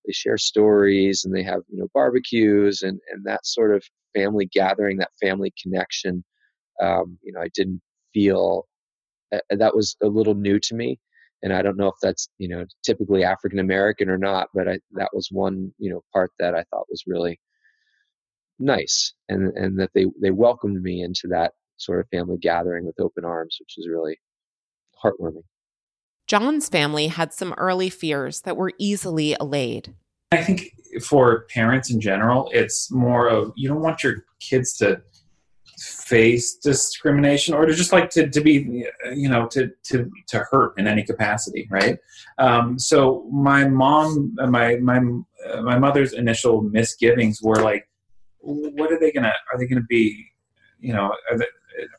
they share stories and they have you know barbecues and and that sort of family gathering, that family connection. Um, you know, I didn't feel uh, that was a little new to me and I don't know if that's you know typically African American or not, but I, that was one you know part that I thought was really nice, and and that they they welcomed me into that sort of family gathering with open arms, which was really heartwarming. John's family had some early fears that were easily allayed. I think for parents in general, it's more of you don't want your kids to face discrimination or to just like to, to be you know to to to hurt in any capacity right um, so my mom uh, my my uh, my mother's initial misgivings were like what are they gonna are they gonna be you know are they,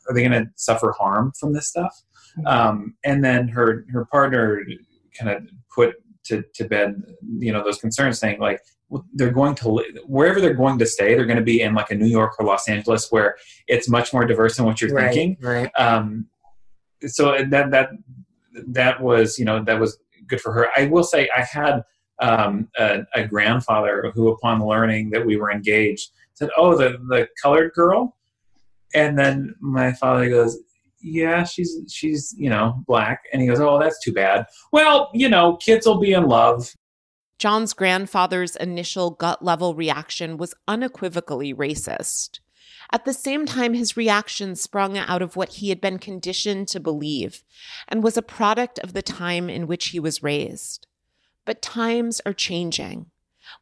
are they gonna suffer harm from this stuff um, and then her her partner kind of put to, to bed you know those concerns saying like they're going to wherever they're going to stay they're going to be in like a new york or los angeles where it's much more diverse than what you're Right, thinking. right. um, so that that that was you know that was good for her. I will say i had um, a, a grandfather who upon learning that we were engaged said oh the the colored girl? And then my father goes yeah she's she's you know black and he goes oh that's too bad well you know kids will be in love John's grandfather's initial gut level reaction was unequivocally racist. At the same time, his reaction sprung out of what he had been conditioned to believe and was a product of the time in which he was raised. But times are changing.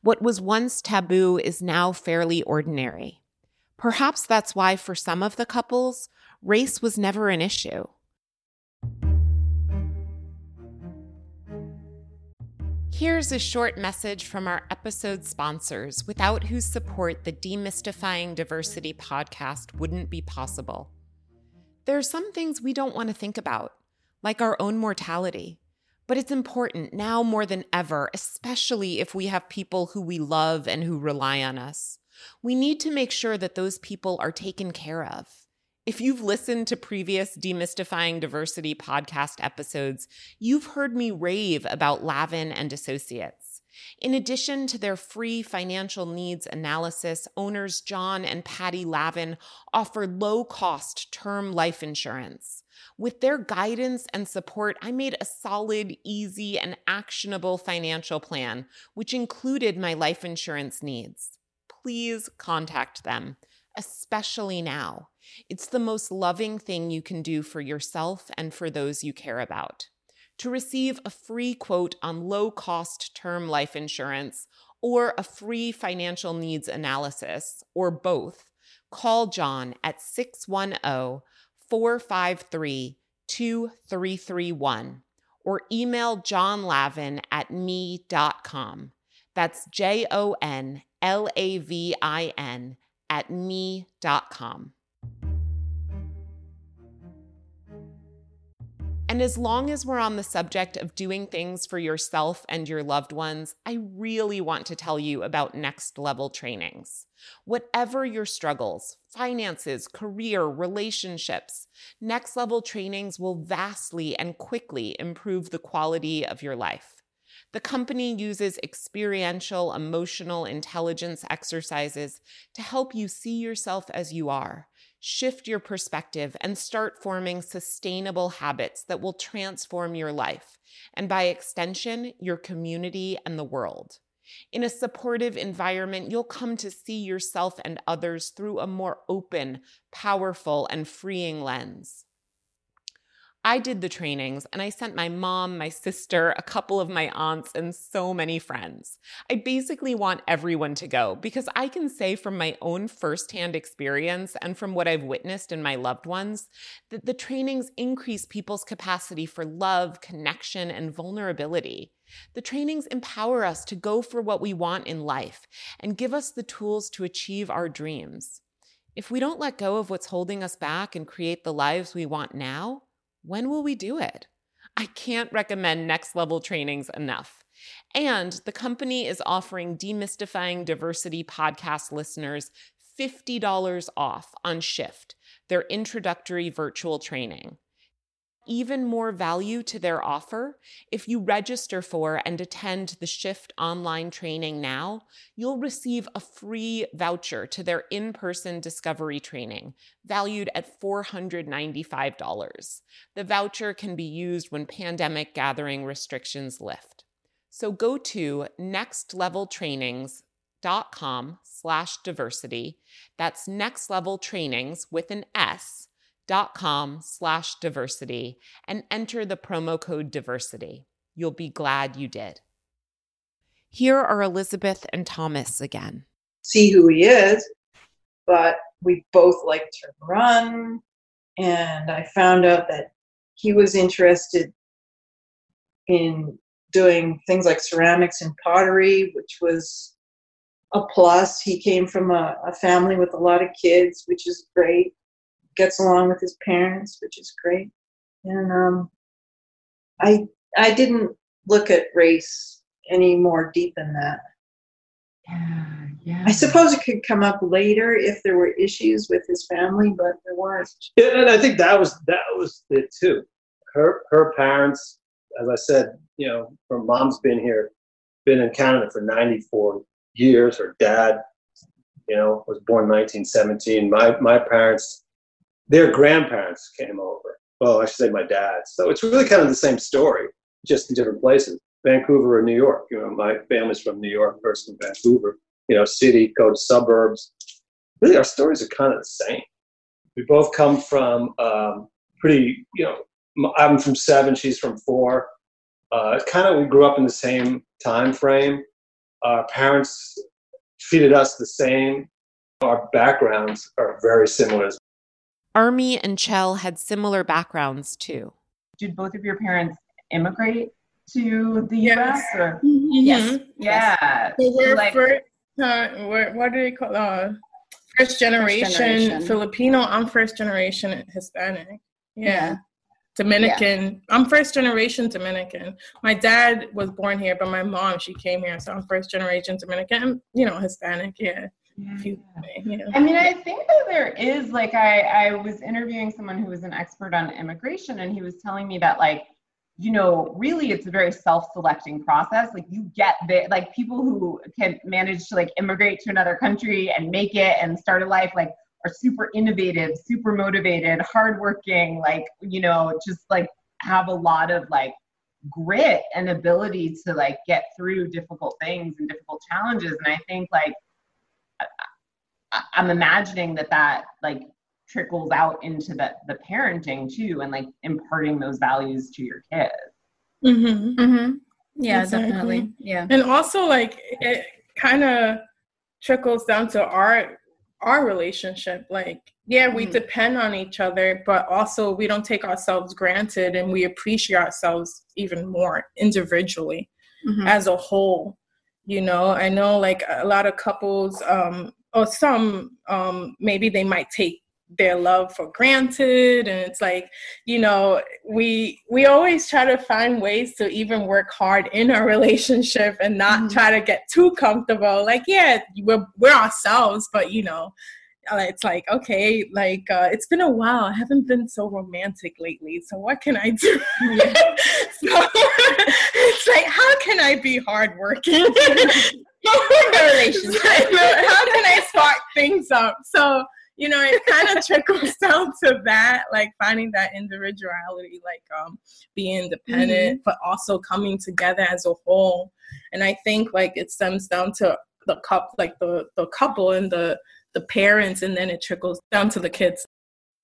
What was once taboo is now fairly ordinary. Perhaps that's why, for some of the couples, race was never an issue. Here's a short message from our episode sponsors, without whose support the Demystifying Diversity podcast wouldn't be possible. There are some things we don't want to think about, like our own mortality, but it's important now more than ever, especially if we have people who we love and who rely on us. We need to make sure that those people are taken care of. If you've listened to previous Demystifying Diversity podcast episodes, you've heard me rave about Lavin and Associates. In addition to their free financial needs analysis, owners John and Patty Lavin offer low cost term life insurance. With their guidance and support, I made a solid, easy, and actionable financial plan, which included my life insurance needs. Please contact them, especially now. It's the most loving thing you can do for yourself and for those you care about. To receive a free quote on low cost term life insurance or a free financial needs analysis, or both, call John at 610 453 2331 or email jonlavin at me.com. That's J O N L A V I N at me.com. And as long as we're on the subject of doing things for yourself and your loved ones, I really want to tell you about next level trainings. Whatever your struggles, finances, career, relationships, next level trainings will vastly and quickly improve the quality of your life. The company uses experiential emotional intelligence exercises to help you see yourself as you are shift your perspective and start forming sustainable habits that will transform your life and, by extension, your community and the world. In a supportive environment, you'll come to see yourself and others through a more open, powerful, and freeing lens. I did the trainings and I sent my mom, my sister, a couple of my aunts, and so many friends. I basically want everyone to go because I can say from my own firsthand experience and from what I've witnessed in my loved ones that the trainings increase people's capacity for love, connection, and vulnerability. The trainings empower us to go for what we want in life and give us the tools to achieve our dreams. If we don't let go of what's holding us back and create the lives we want now, when will we do it? I can't recommend next level trainings enough. And the company is offering Demystifying Diversity podcast listeners $50 off on Shift, their introductory virtual training even more value to their offer, if you register for and attend the Shift online training now, you'll receive a free voucher to their in person discovery training, valued at $495. The voucher can be used when pandemic gathering restrictions lift. So go to nextleveltrainings.com slash diversity. That's next level trainings with an S dot com slash diversity and enter the promo code diversity. You'll be glad you did. Here are Elizabeth and Thomas again. See who he is, but we both like to run. And I found out that he was interested in doing things like ceramics and pottery, which was a plus. He came from a, a family with a lot of kids, which is great gets along with his parents, which is great. And um, I I didn't look at race any more deep than that. Yeah, yeah. I suppose it could come up later if there were issues with his family, but there weren't. Yeah, and I think that was that was it too. Her her parents, as I said, you know, her mom's been here, been in Canada for 94 years. Her dad, you know, was born 1917. My my parents their grandparents came over. Well, I should say my dad. So it's really kind of the same story, just in different places. Vancouver or New York. You know, my family's from New York, first in Vancouver. You know, city, go to suburbs. Really, our stories are kind of the same. We both come from um, pretty, you know, I'm from seven, she's from four. Uh, kind of, we grew up in the same time frame. Our parents treated us the same. Our backgrounds are very similar as Army and Chell had similar backgrounds too. Did both of your parents immigrate to the Yes. U.S. Or? Mhm. Yes. Yeah. They were Like- first, uh, what, what do they call uh, first generation, generation. Filipino. I'm first generation Hispanic. Yeah. Yeah. Dominican. I'm first generation Dominican. My dad was born here, but my mom, she came here. So I'm first generation Dominican. You know, Hispanic. Yeah. You- yeah. I mean, I think that there is like I I was interviewing someone who was an expert on immigration, and he was telling me that like you know, really it's a very self-selecting process. Like you get the like people who can manage to like immigrate to another country and make it and start a life like are super innovative, super motivated, hardworking, like, you know, just like have a lot of like grit and ability to like get through difficult things and difficult challenges. And I think like I, I'm imagining that that like trickles out into the the parenting too and like imparting those values to your kids Mm-hmm. Mm-hmm. Yeah, Exactly. definitely. Yeah. And also, like, it kind of trickles down to our our relationship. Like, yeah, we depend on each other, but also we don't take ourselves granted, and we appreciate ourselves even more individually Mhm. as a whole. You know, I know like a lot of couples, um, or some, um, maybe they might take their love for granted and it's like you know we we always try to find ways to even work hard in our relationship and not try to get too comfortable. Like yeah we're we're ourselves but you know it's like okay like uh, it's been a while i haven't been so romantic lately so what can i do? So it's like how can i be hardworking? Relationship. how can i spark things up? So you know it kind of trickles down to that like finding that individuality like um being independent but also coming together as a whole. And i think like it stems down to the cup like the the couple and the the parents and then it trickles down to the kids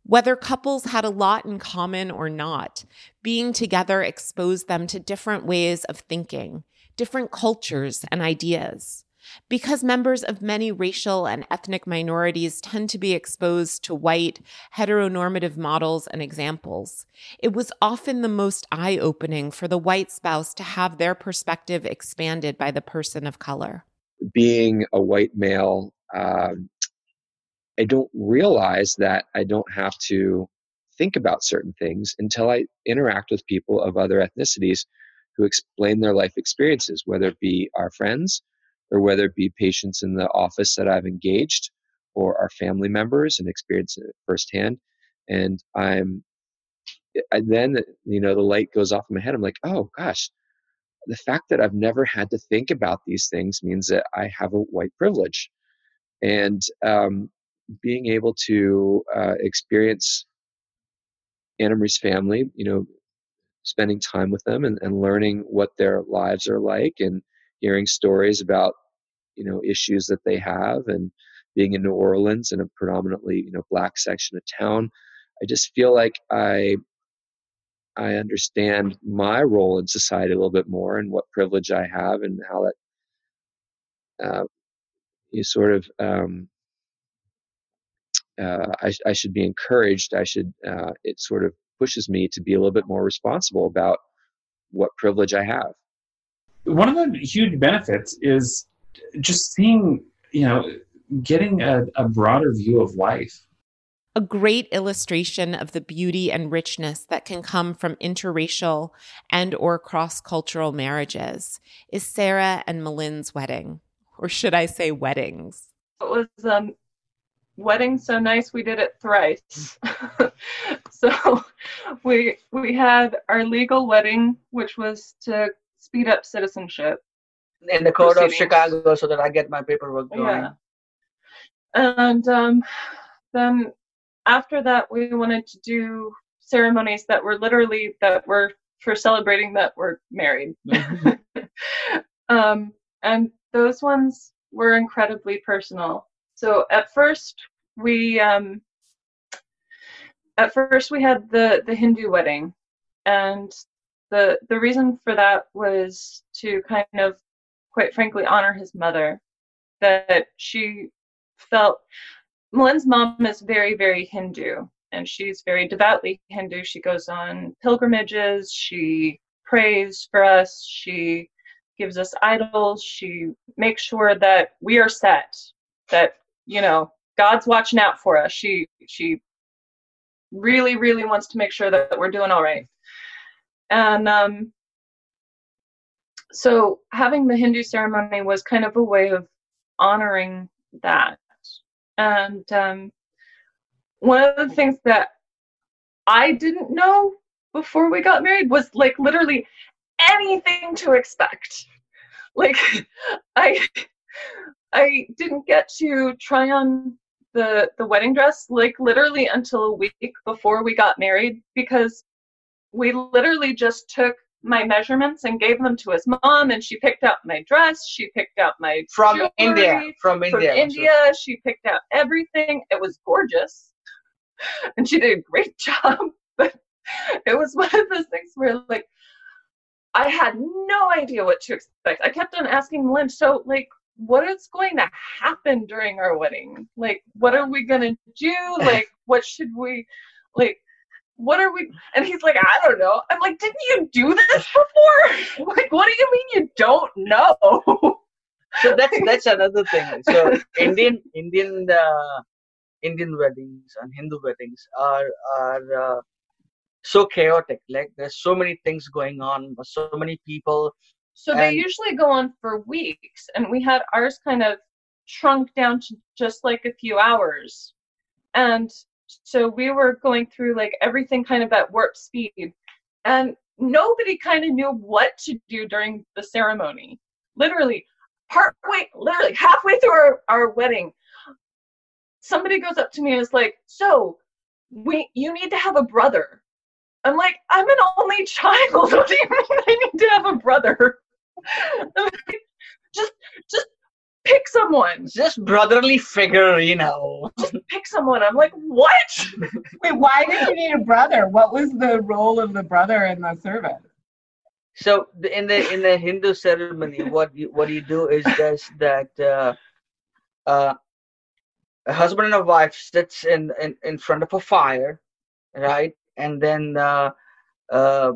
Whether couples had a lot in common or not, being together exposed them to different ways of thinking, different cultures and ideas. Because members of many racial and ethnic minorities tend to be exposed to white, heteronormative models and examples, it was often the most eye opening for the white spouse to have their perspective expanded by the person of color. being a white male, um, I don't realize that I don't have to think about certain things until I interact with people of other ethnicities who explain their life experiences, whether it be our friends or whether it be patients in the office that I've engaged or our family members and experience it firsthand. And I'm, I then, you know, the light goes off in my head. I'm like, oh gosh, the fact that I've never had to think about these things means that I have a white privilege. And um, being able to uh, experience Anna Marie's family, you know, spending time with them and, and learning what their lives are like and hearing stories about, you know, issues that they have and being in New Orleans in a predominantly, you know, black section of town. I just feel like I I understand my role in society a little bit more and what privilege I have and how that uh, you sort of um, uh, I, I should be encouraged. I should uh, it sort of pushes me to be a little bit more responsible about what privilege I have. One of the huge benefits is just seeing, you know, getting a, a broader view of life. A great illustration of the beauty and richness that can come from interracial and or cross-cultural marriages is Sarah and Milind's wedding, or should I say weddings. It was um wedding so nice we did it thrice. so we we had our legal wedding, which was to speed up citizenship. in the code of. Chicago so that I get my paperwork going. Yeah. And um, then after that, we wanted to do ceremonies that were literally that were for celebrating that we're married. um, and those ones were incredibly personal. So at first we um, at first we had the the Hindu wedding, and the the reason for that was to kind of, quite frankly, honor his mother. That she felt Milind's mom is very very Hindu, and she's very devoutly Hindu. She goes on pilgrimages. She prays for us. She gives us idols. She makes sure that we are set. That you know God's watching out for us. She she really really wants to make sure that we're doing all right. And um, so having the Hindu ceremony was kind of a way of honoring that. And um, one of the things that I didn't know before we got married was like literally anything to expect. Like I I didn't get to try on the the wedding dress like literally until a week before we got married because we literally just took my measurements and gave them to his mom and she picked out my dress she picked out my From jewelry, India, from India, I'm india she picked out everything. It was gorgeous and she did a great job but it was one of those things where like i had no idea what to expect. I kept on asking lynn so like what is going to happen during our wedding? Like what are we going to do? Like what should we like what are we and he's like i don't know. I'm like didn't you do this before? Like what do you mean you don't know? So that's that's another thing. So indian indian uh, indian weddings and hindu weddings are are uh, so chaotic. Like there's so many things going on so many people so they usually go on for weeks and we had ours kind of shrunk down to just like a few hours. And so we were going through like everything kind of at warp speed and nobody kind of knew what to do during the ceremony. Literally part way literally halfway through our, our wedding somebody goes up to me and is like so we you need to have a brother i'm like i'm an only child. What do you mean i need to have a brother? Like, just just pick someone. Just brotherly figure you know. Just pick someone. I'm like what? Wait, why did you need a brother? What was the role of the brother in the service? so in the in the hindu ceremony what you what you do is this that uh, uh, a husband and a wife sits in, in in front of a fire right and then uh, uh,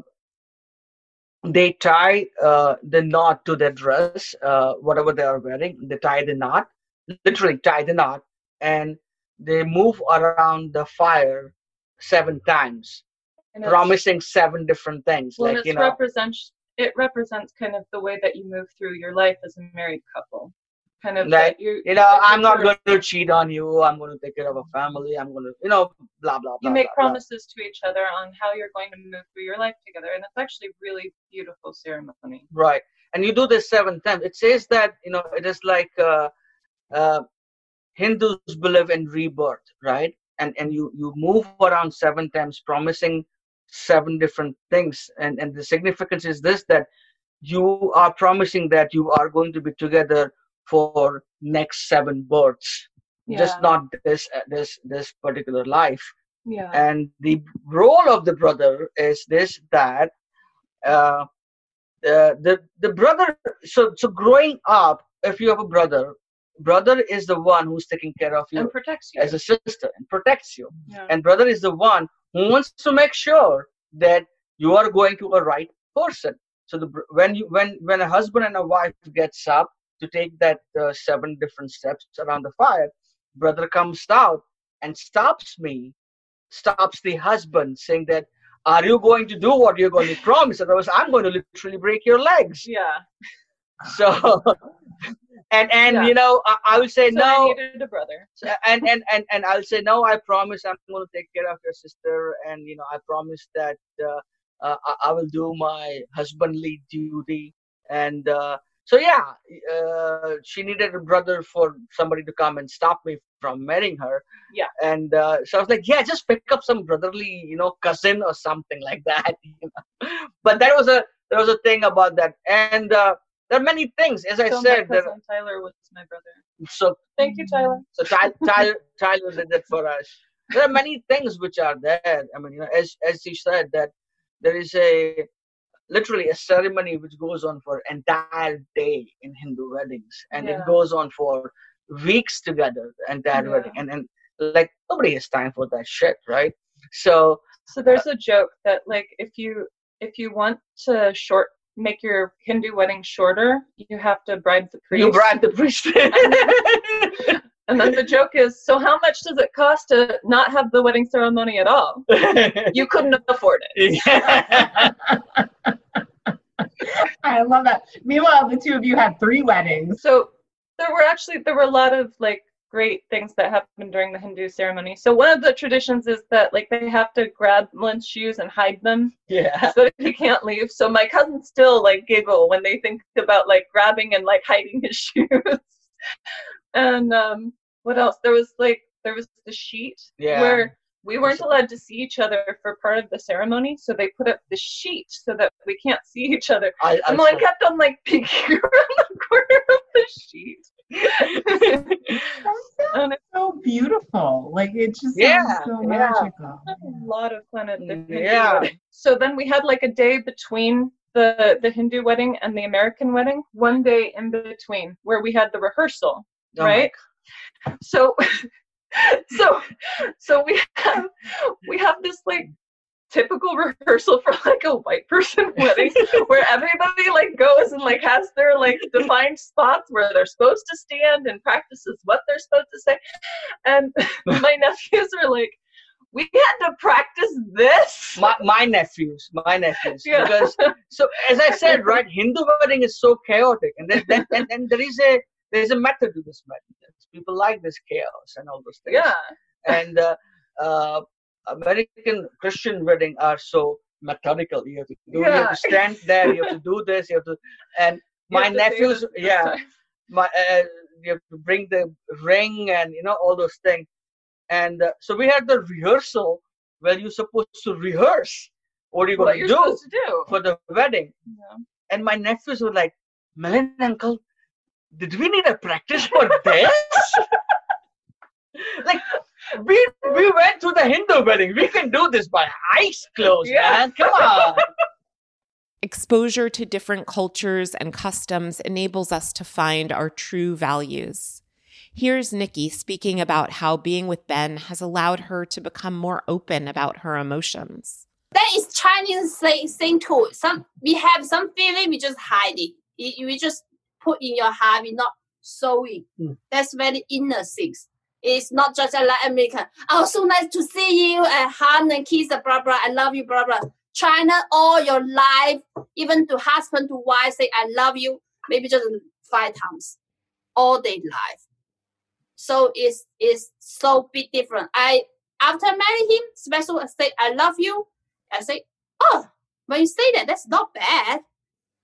they tie uh, the knot to their dress uh, whatever they are wearing they tie the knot literally tie the knot and they move around the fire seven times promising seven different things well, like you it know. represents it represents kind of the way that you move through your life as a married couple kind of like that you you know i'm not going to cheat on you. I'm going to take care of a family. I'm going to you know blah blah blah you make blah, blah. promises to each other on how you're going to move through your life together and it's actually really beautiful ceremony. Right. And you do this seven times it says that you know it is like uh, uh, hindus believe in rebirth right? And and you you move around seven times promising seven different things. And and the significance is this that you are promising that you are going to be together for next seven births just not this uh, this this particular life. Yeah. And the role of the brother is this that uh, the, the the brother so so growing up if you have a brother brother is the one who's taking care of you and protects you. as a sister and protects you. Yeah. and brother is the one who wants to make sure that you are going to a right person. So the when you when when a husband and a wife gets up to take that uh, seven different steps around the fire brother comes out and stops me stops the husband saying that are you going to do what you're going to promise otherwise i'm going to literally break your legs yeah so and and Yeah. you know I, I will say so I no needed a brother and, and and and I'll say no. I promise I'm going to take care of your sister, and you know I promise that uh, uh, I, I will do my husbandly duty. And uh, so yeah, uh, she needed a brother for somebody to come and stop me from marrying her. yeah And uh, so I was like, yeah, just pick up some brotherly, you know, cousin or something like that. you know. But that was a there was a thing about that, and uh, there are many things. As I so said, my there, tyler was my brother so thank you tyler so Tyler, Tyler, Tyler did that for us. There are many things which are there. I mean, you know, as as he said that there is a literally a ceremony which goes on for entire day in Hindu weddings, and Yeah. it goes on for weeks together, entire Yeah. wedding, and and like nobody has time for that shit, right? So So there's uh, a joke that like if you if you want to short make your Hindu wedding shorter, you have to bribe the priest. you bribe the priest. And then the joke is, so how much does it cost to not have the wedding ceremony at all? you couldn't afford it. I love that. Meanwhile, the two of you had three weddings. So there were actually there were a lot of like great things that happened during the Hindu ceremony. So one of the traditions is that like they have to grab Lynn's shoes and hide them. Yeah. So that he can't leave. So my cousins still like giggle when they think about like grabbing and like hiding his shoes. And um what else? There was like there was the sheet Yeah. where we weren't allowed to see each other for part of the ceremony, so they put up the sheet so that we can't see each other. I, I and I kept on like peeking around the corner of the sheet. and it's so beautiful. Like it just Yeah, sounds so yeah. magical. a lot of fun at the Yeah. wedding. So then we had like a day between the the Hindu wedding and the American wedding, one day in between where we had the rehearsal, Oh right? So so so we have we have this like typical rehearsal for like a white person wedding where everybody like goes and like has their like defined spots where they're supposed to stand and practices what they're supposed to say and my nephews are like we had to practice this my, my nephews my nephews Yeah. because so as i said right hindu wedding is so chaotic and then, then and, and there is a there's a method to this madness people like this chaos and all those things. Yeah. and uh, uh, american christian wedding are so methodical. You have to do you have to stand there you have to do this you have to and You my to nephews yeah my uh, you have to bring the ring and you know all those things. And uh, so we had the rehearsal where you're supposed to rehearse what you're going to do do. for the wedding. Yeah. and my nephews were like Milind uncle did we need a practice for this like we we went to the hindu wedding we can do this by eyes closed Yeah. man come on Exposure to different cultures and customs enables us to find our true values. Here's Nikki speaking about how being with Ben has allowed her to become more open about her emotions. That is Chinese thing, thing too. Some we have some feeling we just hide it. You, you just put in your heart, we not showing. Hmm. That's very inner things. It's not just like American. Oh, so nice to see you and hug and kiss, blah blah. I love you, blah blah. China, all your life, even to husband to wife, say I love you, maybe just five times, all day life. So it's it's so big different. I after I married him, special I say I love you. I say, oh, when you say that, that's not bad.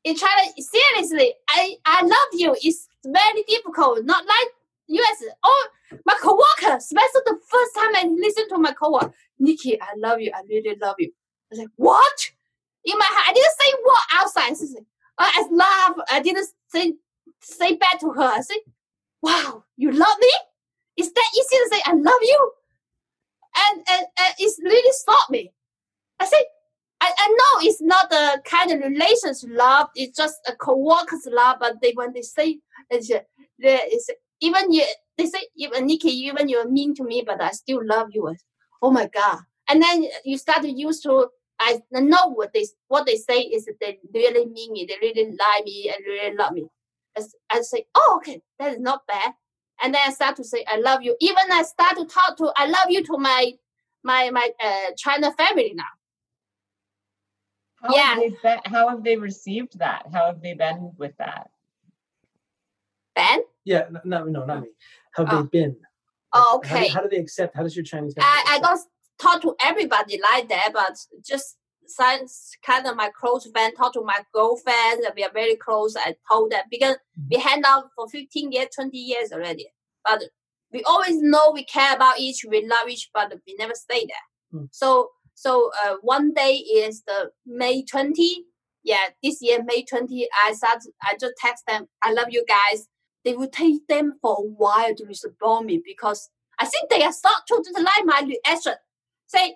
In China, seriously, I I love you. It's very difficult. Not like US. Oh, my coworker, especially the first time I listened to my coworker, Nikki, I love you. I really love you. I was like, what? In my head, I didn't say what outside. Oh, I, said, I I laugh. I didn't say say back to her. I said, wow, you love me? Is that easy to say I love you? And and, and it's really stopped me. I said, I, I know it's not the kind of relationship love. It's just a co-workers love. But they when they say it's there is even you they say even Nikki even you're mean to me, but I still love you. Oh my god! And then you start to use to I know what they what they say is that they really mean me. They really like me and really love me. I say, oh okay, that is not bad. And then I start to say I love you. Even I start to talk to I love you to my my my uh, China family now. How Yeah. Have they been, how have they received that? How have they been with that? Ben? Yeah, no, no, no, not me. How have they oh. been? Oh, How do, okay. how do they accept? How does your Chinese? I, I don't talk to everybody like that, but just some kind of my close friend, talk to my girlfriend, we are very close. I told them because mm-hmm. we hang out for 15 years, 20 years already. But we always know we care about each, we love each, but we never stay there. Hmm. So so uh, one day is the May 20. Yeah, this year, May 20, I start I just text them, I love you guys. They will take them for a while to respond me because I think they are start to like my reaction. Say,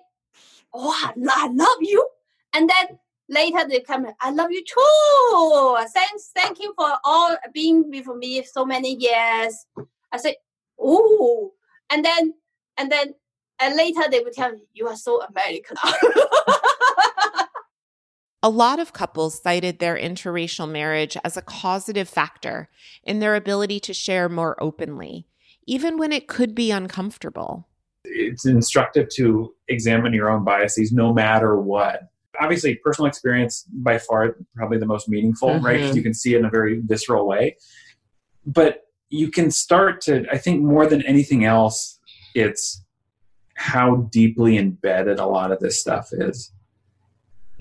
Oh, I I love you. And then later they come, I love you too. Thanks, thank you for all being with me so many years. I say, Oh, and then and then and later they would tell me, You are so American. A lot of couples cited their interracial marriage as a causative factor in their ability to share more openly, even when it could be uncomfortable. it's instructive to examine your own biases no matter what. Obviously, personal experience by far probably the most meaningful, right? 'Cause Mhm. you can see it in a very visceral way. But you can start to i think more than anything else it's how deeply embedded a lot of this stuff is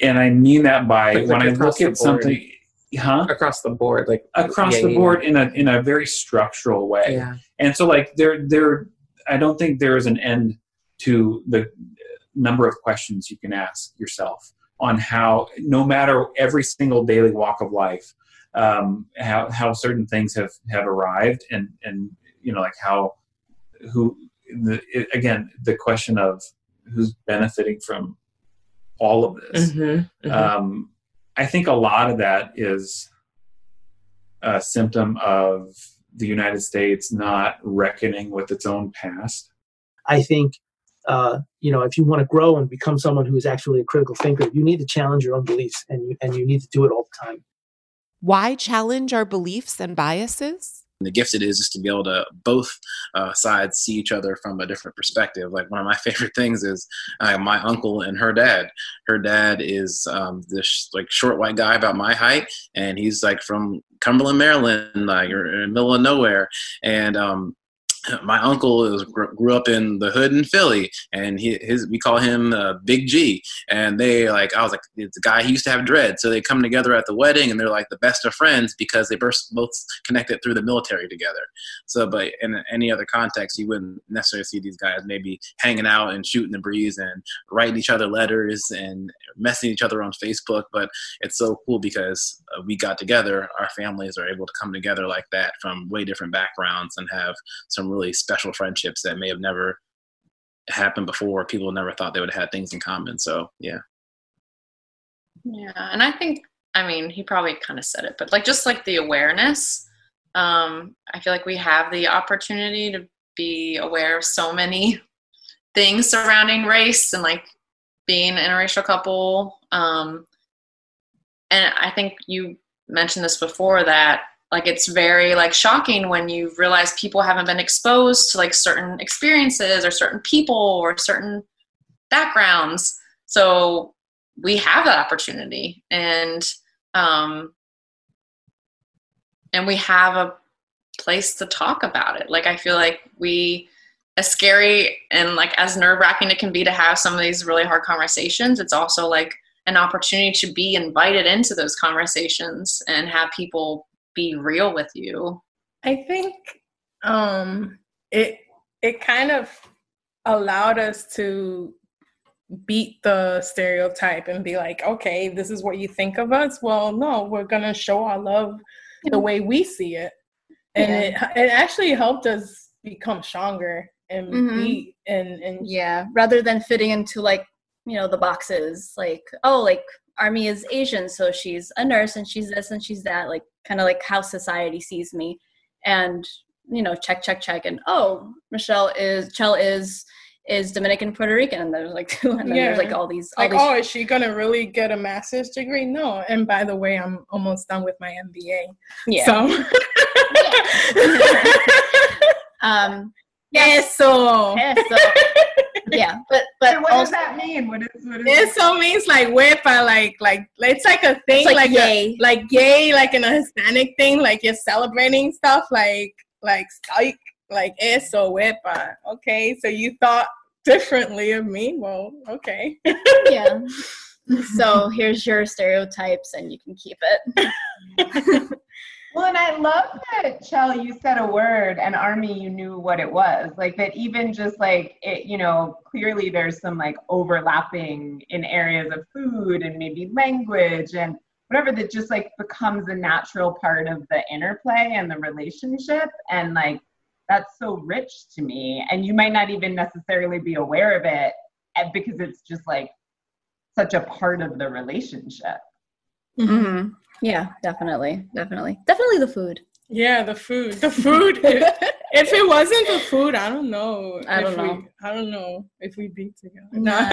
and i mean that by Like, when like i look at board. something huh across the board like across yeah, the yeah, board in a in a very structural way Yeah. and so like there there i don't think there is an end to the number of questions you can ask yourself on how no matter every single daily walk of life um, how how certain things have have arrived and and you know like how who the, it, again the question of who's benefiting from all of this Mhm, mhm. um, i think a lot of that is a symptom of the united states not reckoning with its own past I think, uh, you know, if you want to grow and become someone who is actually a critical thinker, you need to challenge your own beliefs, and you and you need to do it all the time. Why challenge our beliefs and biases? The gift it is just to be able to both uh, sides see each other from a different perspective. Like one of my favorite things is uh, my uncle and her dad. Her dad is um, this like short white guy about my height, and he's like from Cumberland, Maryland, like in the middle of nowhere, and um, my uncle is, grew up in the hood in Philly, and he, his we call him uh, Big G. And they like I was like it's a guy he used to have dread, so they come together at the wedding, and they're like the best of friends because they both connected through the military together. So, but in any other context, you wouldn't necessarily see these guys maybe hanging out and shooting the breeze and writing each other letters and messing each other on Facebook. But it's so cool because uh, we got together, our families are able to come together like that from way different backgrounds and have some really special friendships that may have never happened before. People never thought they would have had things in common. So, yeah. Yeah, and I think I mean he probably kind of said it, but like just like the awareness, um, I feel like we have the opportunity to be aware of so many things surrounding race and like being an interracial couple. Um, and I think you mentioned this before that like it's very like shocking when you realize people haven't been exposed to like certain experiences or certain people or certain backgrounds. So we have that opportunity and um and we have a place to talk about it like i feel like we as scary and like as nerve-wracking it can be to have some of these really hard conversations it's also like an opportunity to be invited into those conversations and have people be real with you I think um it it kind of allowed us to beat the stereotype and be like, okay, this is what you think of us. Well, no, we're gonna show our love the way we see it, and Yeah. it it actually helped us become stronger and Mhm. be and and yeah rather than fitting into like you know the boxes like oh like army is asian so she's a nurse and she's this and she's that like kind of like how society sees me and you know check check check and oh michelle is chell is is dominican puerto rican and there's like two and then there's like all these all like, these oh, is she gonna really get a master's degree? No. And by the way, I'm almost done with my MBA. Yeah. So um eso. Eso. Yeah, but but So what does that mean? What is what is it? So means like wepa, like like it's like a thing, like like yay. A, like yay, like in a Hispanic thing, like you're celebrating stuff, like like like like eso wepa. Okay, so you thought differently of me. Well, okay. yeah. So here's your stereotypes, and you can keep it. Well, and I love that, Chell, you said a word and Army, you knew what it was. Like that, even just like it, you know, clearly there's some like overlapping in areas of food and maybe language and whatever that just like becomes a natural part of the interplay and the relationship. And like that's so rich to me. And you might not even necessarily be aware of it eh, because it's just like such a part of the relationship. hmm Yeah, definitely, definitely, definitely the food. Yeah, the food. The food. if, if it wasn't the food, I don't know. I don't know. We, I don't know if we'd be together. Nah.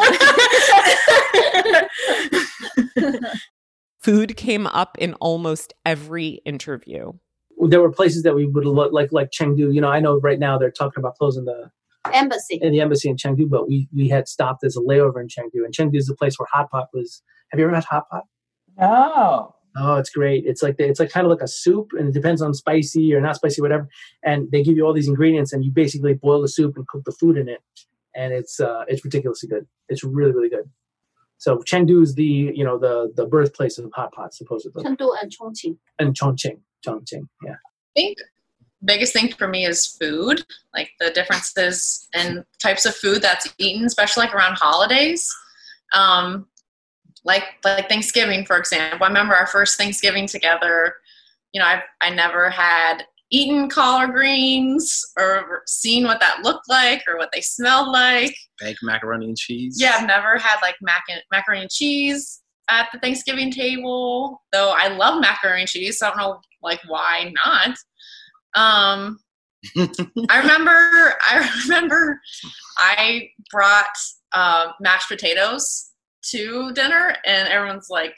Food came up in almost every interview. There were places that we would look like like Chengdu. You know, I know right now they're talking about closing the Embassy. in the embassy in Chengdu, but we we had stopped as a layover in Chengdu, and Chengdu is the place where hot pot was. Have you ever had hot pot? No. Oh, it's great. It's like the, it's like kind of like a soup, and it depends on spicy or not spicy, whatever. And they give you all these ingredients, and you basically boil the soup and cook the food in it, and it's uh, it's ridiculously good. It's really really good. So Chengdu is the you know the the birthplace of hot pot supposedly, Chengdu and Chongqing. and Chongqing, Chongqing, yeah. I think biggest thing for me is food, like the differences in types of food that's eaten, especially like around holidays. Um, like like Thanksgiving, for example. I remember our first Thanksgiving together. You know, I I never had eaten collard greens or seen what that looked like or what they smelled like. Baked macaroni and cheese. Yeah, I've never had like mac and, macaroni and cheese at the Thanksgiving table. Though I love macaroni and cheese, so I don't know like why not. Um, I remember, I remember, I brought uh, mashed potatoes to dinner, and everyone's like,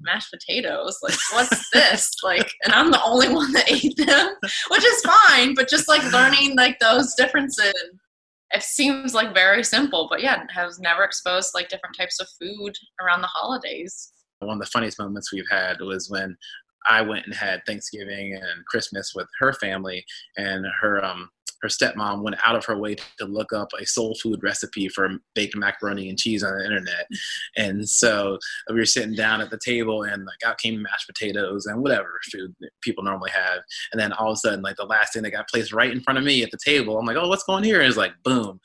"Mashed potatoes? Like, what's this?" like, and I'm the only one that ate them, which is fine. But just like learning like those differences, it seems like very simple. But yeah, I was never exposed to, like different types of food around the holidays. one of the funniest moments we've had was when I went and had Thanksgiving and Christmas with her family, and her um her stepmom went out of her way to look up a soul food recipe for baked macaroni and cheese on the internet. And so we were sitting down at the table, and like out came mashed potatoes and whatever food people normally have. And then all of a sudden, like the last thing that got placed right in front of me at the table, I'm like, oh, what's going here? And it's like, boom,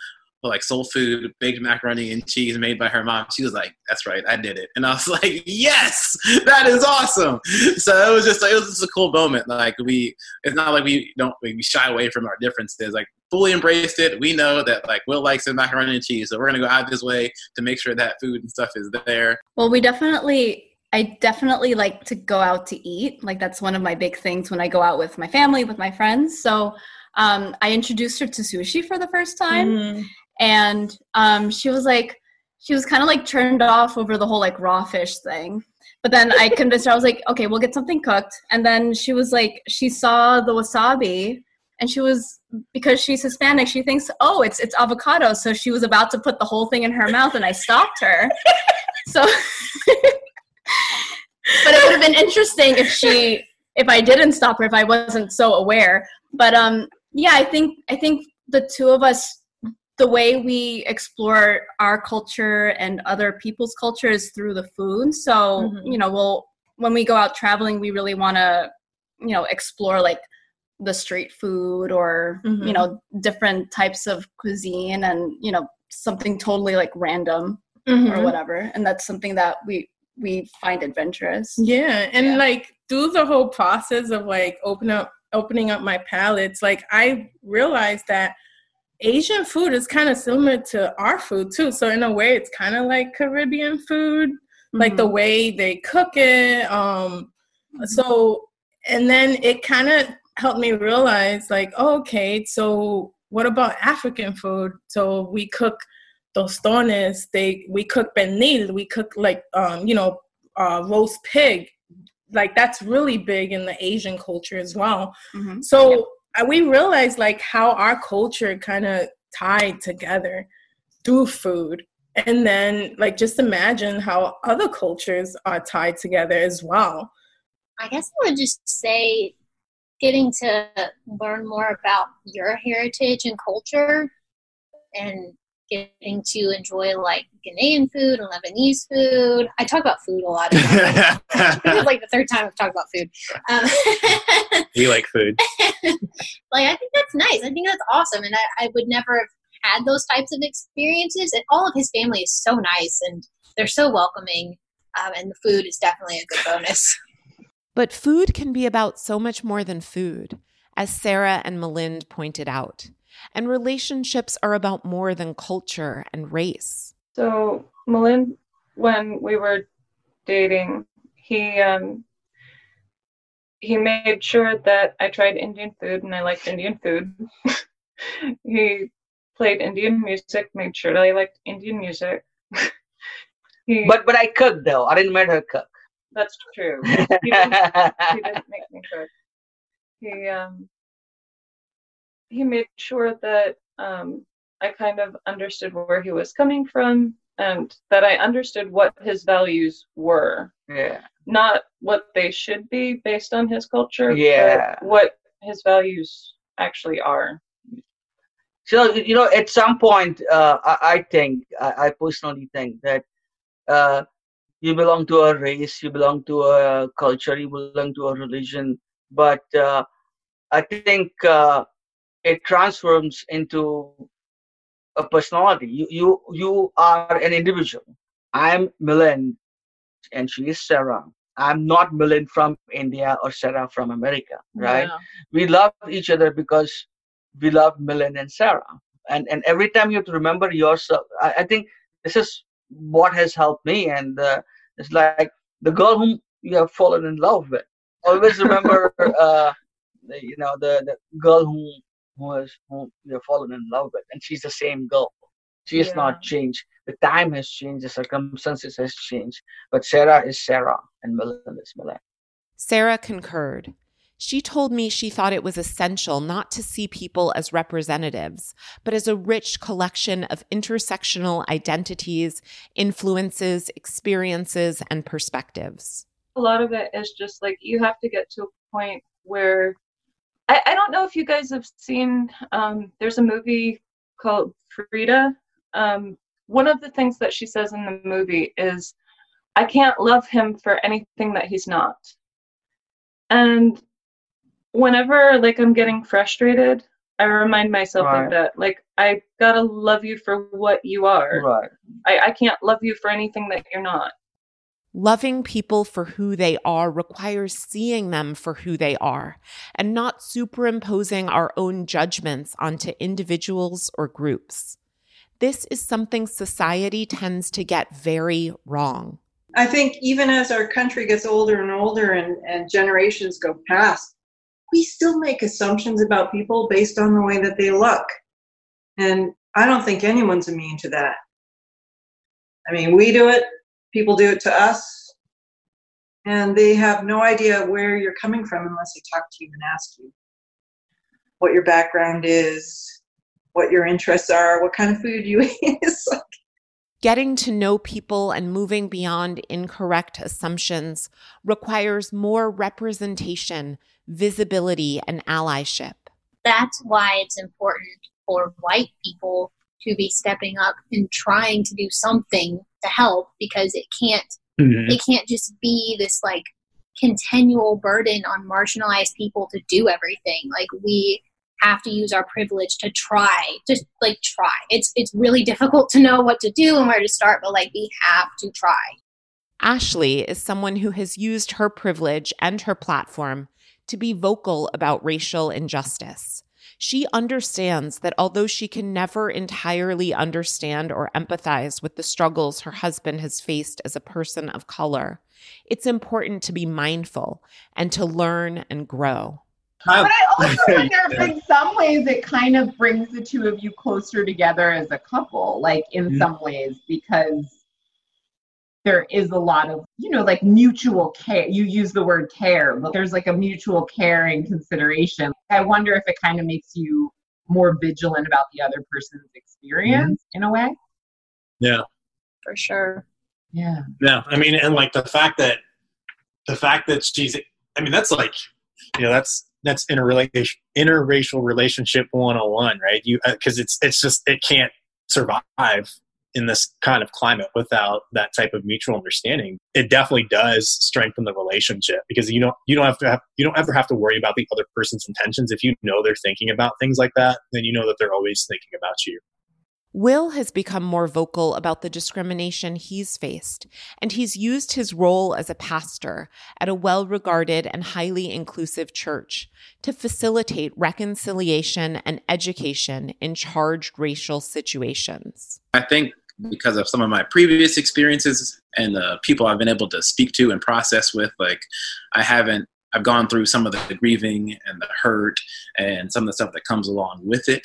like soul food baked macaroni and cheese made by her mom. She was like, "That's right, I did it," and I was like, "Yes, that is awesome." So it was just like it was just a cool moment. Like we, it's not like we don't we shy away from our differences. Like fully embraced it. We know that like Will likes the macaroni and cheese, so we're gonna go out this way to make sure that food and stuff is there. Well, we definitely, I definitely like to go out to eat. Like that's one of my big things when I go out with my family, with my friends. So um, I introduced her to sushi for the first time, Mhm. And um, she was like, she was kind of like turned off over the whole like raw fish thing. But then I convinced her. I was like, okay, we'll get something cooked. And then she was like, she saw the wasabi, and she was because she's Hispanic. She thinks, oh, it's it's avocado. So she was about to put the whole thing in her mouth, and I stopped her. So but it would have been interesting if she if I didn't stop her if I wasn't so aware. But um yeah, I think I think the two of us the way we explore our culture and other people's culture is through the food. So, Mhm. you know, we'll when we go out traveling, we really want to, you know, explore like the street food or, Mhm. you know, different types of cuisine and, you know, something totally like random or Mhm. whatever. And that's something that we we find adventurous. Yeah, and like through the whole process of like open up opening up my palates, like I realized that Asian food is kind of similar to our food too. So in a way, it's kind of like Caribbean food, like the Mhm. way they cook it. Um, so and then it kind of helped me realize, like, oh, okay, so what about African food? So we cook tostones. They we cook pernil. We cook like um, you know uh, roast pig. Like that's really big in the Asian culture as well. Mm-hmm. So uh, we realized like how our culture kind of tied together through food. And then like just imagine how other cultures are tied together as well. I guess I would just say getting to learn more about your heritage and culture and getting to enjoy like Ghanaian food and Lebanese food. I talk about food a lot. this is like the third time I've talked about food. Um, You like food. like I think that's nice. I think that's awesome, and I, I would never have had those types of experiences. And all of his family is so nice, and they're so welcoming. Um, and the food is definitely a good bonus. But food can be about so much more than food, as Sarah and Milind pointed out. And relationships are about more than culture and race. So Milind, when we were dating, he um he made sure that I tried Indian food and I liked Indian food. he played Indian music, made sure that I liked Indian music. he, But but I cooked though. I didn't make her cook. that's true. He didn't, he didn't make me cook. He um he made sure that um I kind of understood where he was coming from and that I understood what his values were. Yeah. Not what they should be based on his culture, Yeah. but what his values actually are. So you know, at some point, uh, I, I think, I, I personally think that uh, you belong to a race, you belong to a culture, you belong to a religion, but uh, I think uh, it transforms into a personality. You you you are an individual. I'm Milind, and she is Sarah. I'm not Milind from India or Sarah from America, right? Yeah. We love each other because we love Milind and Sarah. And and every time you have to remember yourself, I, I think this is what has helped me. And uh, it's like the girl whom you have fallen in love with. Always remember, uh, the, you know, the, the girl whom who has whom you have fallen in love with, and she's the same girl. She has not changed. The time has changed. The circumstances has changed. But Sarah is Sarah, and Milind is Milind. Sarah concurred. She told me she thought it was essential not to see people as representatives, but as a rich collection of intersectional identities, influences, experiences, and perspectives. A lot of it is just like you have to get to a point where I, I don't know if you guys have seen um, there's a movie called Frida. Um, one of the things that she says in the movie is, I can't love him for anything that he's not. And whenever like I'm getting frustrated, I remind myself Right. of that. Like I gotta love you for what you are. Right. I, I can't love you for anything that you're not. Loving people for who they are requires seeing them for who they are and not superimposing our own judgments onto individuals or groups. This is something society tends to get very wrong. I think even as our country gets older and older and, and generations go past, we still make assumptions about people based on the way that they look. And I don't think anyone's immune to that. I mean, we do it, people do it to us, and they have no idea where you're coming from unless they talk to you and ask you what your background is, what your interests are, what kind of food you eat. Like, Getting to know people and moving beyond incorrect assumptions requires more representation, visibility, and allyship. That's why it's important for white people to be stepping up and trying to do something to help because it can't Mhm. it can't just be this like continual burden on marginalized people to do everything. Like we have to use our privilege to try, just like try. It's it's really difficult to know what to do and where to start, but like we have to try. Ashley is someone who has used her privilege and her platform to be vocal about racial injustice. She understands that although she can never entirely understand or empathize with the struggles her husband has faced as a person of color, it's important to be mindful and to learn and grow. But I also wonder if in some ways it kind of brings the two of you closer together as a couple, like in Mhm. some ways, because there is a lot of, you know, like mutual care. You use the word care, but there's like a mutual care and consideration. I wonder if it kind of makes you more vigilant about the other person's experience mm-hmm. in a way. Yeah. For sure. Yeah. Yeah, I mean, and like the fact that the fact that she's, I mean, that's like, you know, that's that's interrelation, interracial relationship 101, right? You uh, because it's it's just it can't survive in this kind of climate without that type of mutual understanding. It definitely does strengthen the relationship because you don't you don't have to have you don't ever have to worry about the other person's intentions. If you know they're thinking about things like that, then you know that they're always thinking about you. Will has become more vocal about the discrimination he's faced, and he's used his role as a pastor at a well regarded and highly inclusive church to facilitate reconciliation and education in charged racial situations. I think because of some of my previous experiences and the people I've been able to speak to and process with, like I haven't, I've gone through some of the grieving and the hurt and some of the stuff that comes along with it.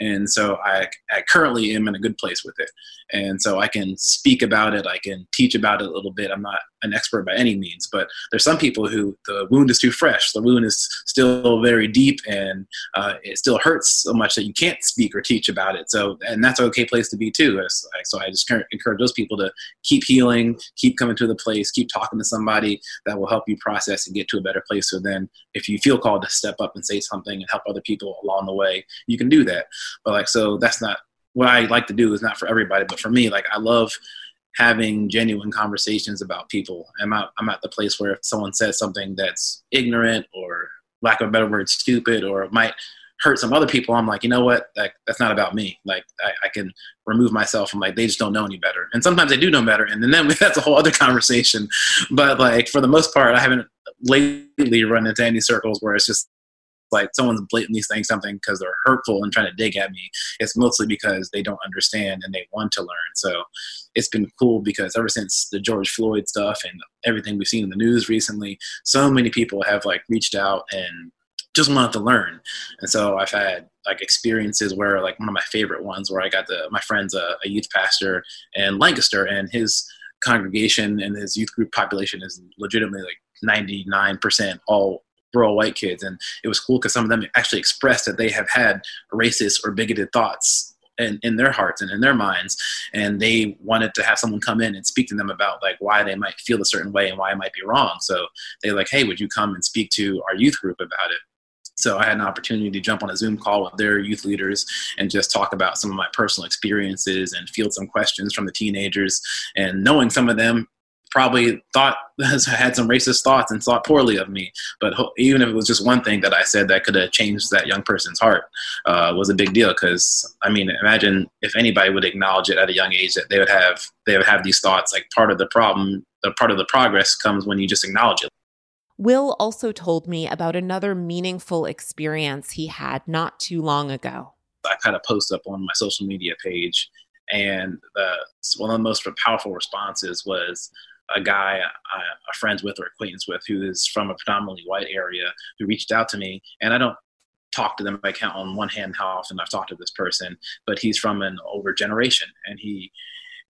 And so I, I currently am in a good place with it. And so I can speak about it. I can teach about it a little bit. I'm not an expert by any means, but there's some people who the wound is too fresh. The wound is still very deep and uh, it still hurts so much that you can't speak or teach about it. So, and that's an okay place to be too. So I just encourage those people to keep healing, keep coming to the place, keep talking to somebody that will help you process and get to a better place. So then if you feel called to step up and say something and help other people along the way, you can do that. But like, so that's not what I like to do is not for everybody, but for me, like I love having genuine conversations about people. I'm at, I'm at the place where if someone says something that's ignorant or lack of a better word, stupid, or might hurt some other people, I'm like, you know what? That, that's not about me. Like I, I, can remove myself from like, they just don't know any better. And sometimes they do know better. And then that's a whole other conversation. But like, for the most part, I haven't lately run into any circles where it's just like someone's blatantly saying something because they're hurtful and trying to dig at me. It's mostly because they don't understand and they want to learn. So it's been cool because ever since the George Floyd stuff and everything we've seen in the news recently, so many people have like reached out and just wanted to learn. And so I've had like experiences where like one of my favorite ones where I got the my friend's a, a youth pastor in Lancaster and his congregation and his youth group population is legitimately like 99% all rural white kids. And it was cool because some of them actually expressed that they have had racist or bigoted thoughts in, in their hearts and in their minds. And they wanted to have someone come in and speak to them about like why they might feel a certain way and why it might be wrong. So they're like, hey, would you come and speak to our youth group about it? So I had an opportunity to jump on a Zoom call with their youth leaders and just talk about some of my personal experiences and field some questions from the teenagers. And knowing some of them probably thought had some racist thoughts and thought poorly of me. But even if it was just one thing that I said that could have changed that young person's heart, uh, was a big deal. Because I mean, imagine if anybody would acknowledge it at a young age that they would have they would have these thoughts. Like part of the problem, the part of the progress comes when you just acknowledge it. Will also told me about another meaningful experience he had not too long ago. I kind of post up on my social media page, and the, one of the most powerful responses was a guy I, a friends with or acquaintance with who is from a predominantly white area who reached out to me, and I don't talk to them. I count on one hand how often I've talked to this person, but he's from an older generation, and he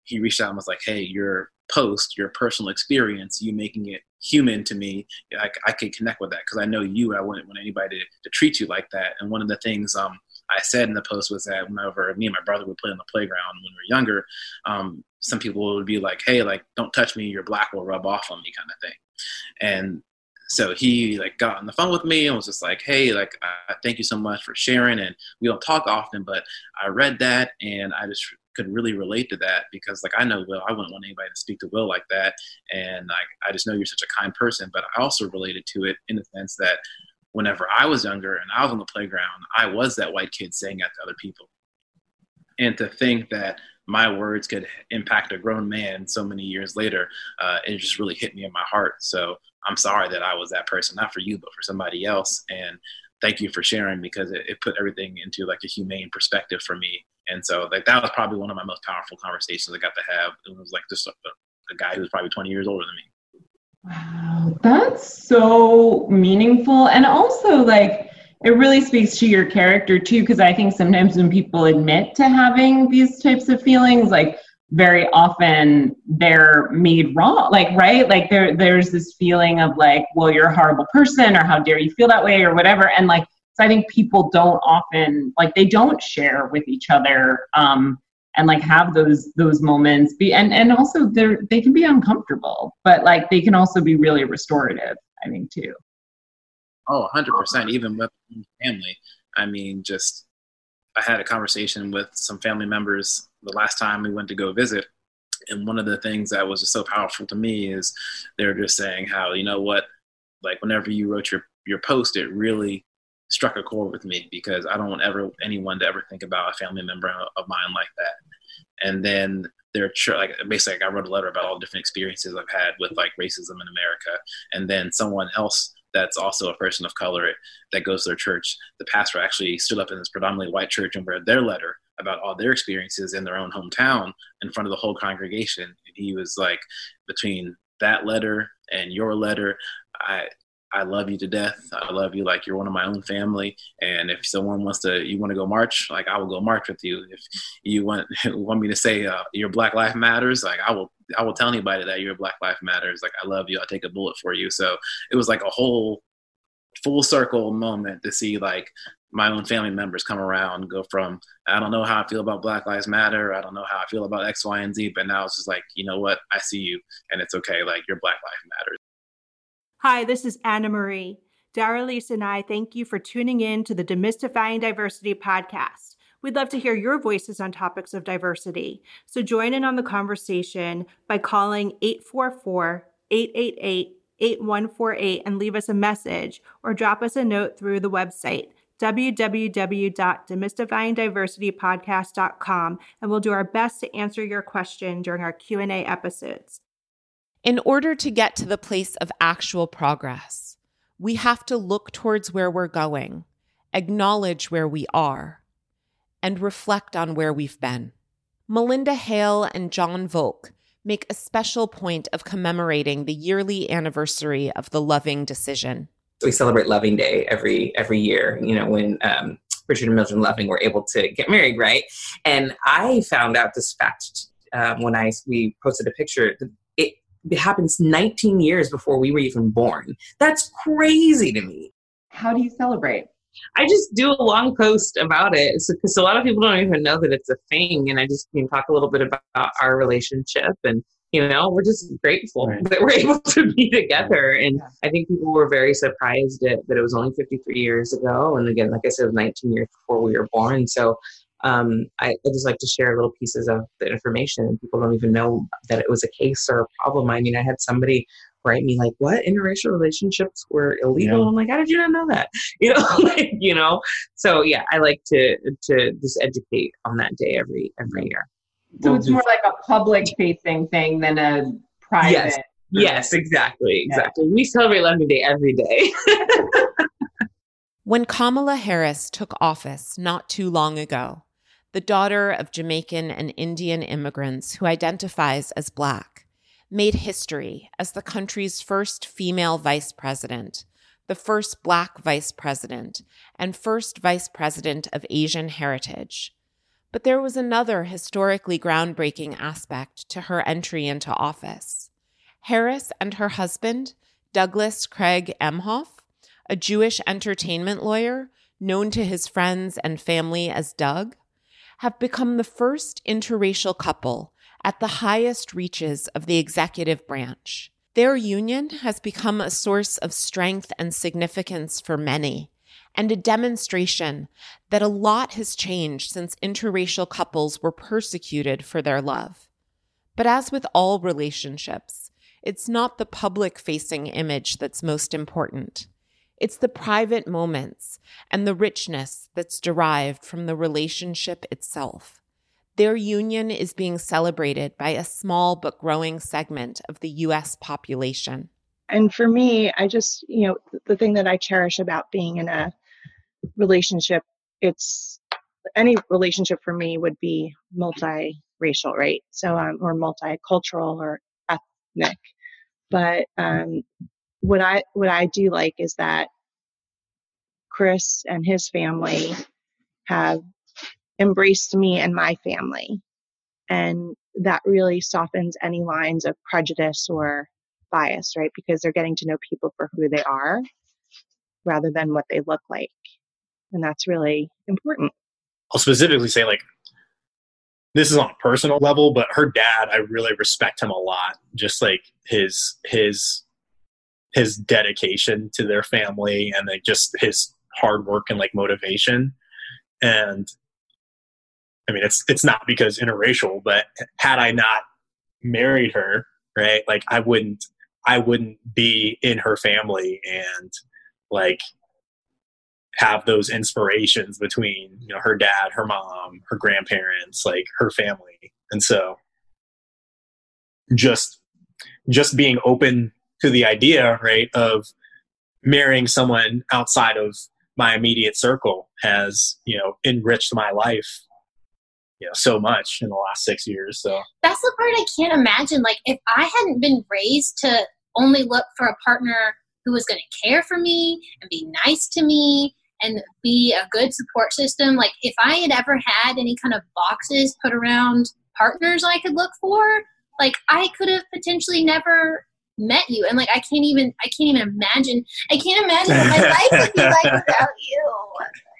he reached out and was like, "Hey, your post, your personal experience, you making it human to me, I, I could connect with that because I know you. I wouldn't want anybody to, to treat you like that." And one of the things um, I said in the post was that whenever me and my brother would play on the playground when we were younger, um, some people would be like, "Hey, like, don't touch me. Your black will rub off on me," kind of thing. And so he like got on the phone with me and was just like, "Hey, like, uh, thank you so much for sharing." And we don't talk often, but I read that and I just could really relate to that because like I know Will, I wouldn't want anybody to speak to Will like that, and like I just know you're such a kind person. But I also related to it in the sense that whenever I was younger and I was on the playground, I was that white kid saying that to other people. And to think that my words could impact a grown man so many years later, uh, it just really hit me in my heart. So I'm sorry that I was that person, not for you, but for somebody else. And thank you for sharing because it, it put everything into like a humane perspective for me. And so like that was probably one of my most powerful conversations I got to have. It was like just a, a guy who was probably 20 years older than me. Wow, that's so meaningful. And also, like, it really speaks to your character, too, because I think sometimes when people admit to having these types of feelings, like, very often they're made wrong like right? Like there there's this feeling of like well you're a horrible person or how dare you feel that way or whatever. And like so i think people don't often like they don't share with each other um and like have those those moments. Be and and also they're they can be uncomfortable but like they can also be really restorative i think too oh 100% even with family i mean just i had a conversation with some family members the last time we went to go visit and one of the things that was just so powerful to me is they're just saying how you know what like whenever you wrote your your post it really struck a chord with me because I don't want ever anyone to ever think about a family member of mine like that. And then they're like basically, I wrote a letter about all the different experiences I've had with like racism in America, and then someone else that's also a person of color that goes to their church. The pastor actually stood up in this predominantly white church and read their letter about all their experiences in their own hometown in front of the whole congregation. And he was like, between that letter and your letter, I I love you to death. I love you like you're one of my own family. And if someone wants to, you want to go march, like I will go march with you. If you want want me to say uh, your Black Life Matters, like I will I will tell anybody that you're Black Lives Matters. Like I love you. I'll take a bullet for you. So it was like a whole full circle moment to see like my own family members come around go from I don't know how I feel about Black Lives Matter, I don't know how I feel about X, Y, and Z, but now it's just like, you know what, I see you and it's okay, like your Black Lives matters Hi, this is Anna Marie. Daralyse and I thank you for tuning in to the Demystifying Diversity podcast. We'd love to hear your voices on topics of diversity. So join in on the conversation by calling 844 888 8148 and leave us a message or drop us a note through the website www.demystifyingdiversitypodcast.com and we'll do our best to answer your question during our Q&A episodes. In order to get to the place of actual progress, we have to look towards where we're going, acknowledge where we are, and reflect on where we've been. Melinda Hale and John Volk make a special point of commemorating the yearly anniversary of the Loving decision we celebrate Loving Day every every year. You know when um, Richard and Mildred Loving were able to get married, right? And I found out this fact um, when I we posted a picture. It, it happens 19 years before we were even born. That's crazy to me. How do you celebrate? I just do a long post about it. Because so, a lot of people don't even know that it's a thing, and I just can talk a little bit about our relationship and you know we're just grateful right. that we're able to be together. And yeah. i think people were very surprised that, that it was only 53 years ago. And again like i said it was 19 years before we were born. So um, I, I, just like to share little pieces of the information. And people don't even know that it was a case or a problem. I mean i had somebody write me like what interracial relationships were illegal yeah. i'm like how did you not know that you know like, you know so yeah i like to to just educate on that day every every year so it's more like a public facing thing than a private. Yes, yes exactly. Exactly. Yeah. We celebrate Loving Day every day. when Kamala Harris took office not too long ago, the daughter of Jamaican and Indian immigrants who identifies as Black, made history as the country's first female vice president, the first Black vice president, and first vice president of Asian heritage. But there was another historically groundbreaking aspect to her entry into office. Harris and her husband, Douglas Craig Emhoff, a Jewish entertainment lawyer known to his friends and family as Doug, have become the first interracial couple at the highest reaches of the executive branch. Their union has become a source of strength and significance for many, and a demonstration that a lot has changed since interracial couples were persecuted for their love. But as with all relationships, it's not the public facing image that's most important. It's the private moments and the richness that's derived from the relationship itself. Their union is being celebrated by a small but growing segment of the US population. And for me, I just, you know, the thing that I cherish about being in a relationship, it's any relationship for me would be multiracial, right? So, um, or multicultural or ethnic. But um, what I what I do like is that Chris and his family have embraced me and my family, and that really softens any lines of prejudice or bias, right? Because they're getting to know people for who they are rather than what they look like and that's really important i'll specifically say like this is on a personal level but her dad i really respect him a lot just like his his his dedication to their family and like just his hard work and like motivation and i mean it's it's not because interracial but had i not married her right like i wouldn't i wouldn't be in her family and like have those inspirations between you know her dad her mom her grandparents like her family. And so just just being open to the idea right of marrying someone outside of my immediate circle has you know enriched my life you know so much in the last six years so that's the part i can't imagine like if i hadn't been raised to only look for a partner who was going to care for me and be nice to me and be a good support system. Like if I had ever had any kind of boxes put around partners I could look for, like I could have potentially never met you and like I can't even I can't even imagine I can't imagine what my life would be like without you.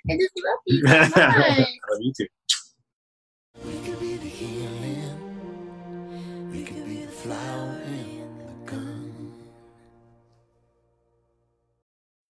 I just love you so much. I love you too. We could be the healing. We could be the flower the gun.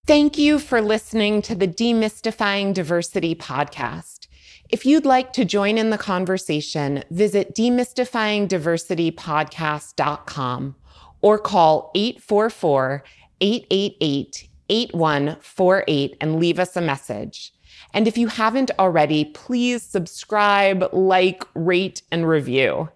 Thank you for listening to the Demystifying Diversity podcast. If you'd like to join in the conversation, visit demystifyingdiversitypodcast.com or call 844 888 8148 and leave us a message. And if you haven't already, please subscribe, like, rate, and review.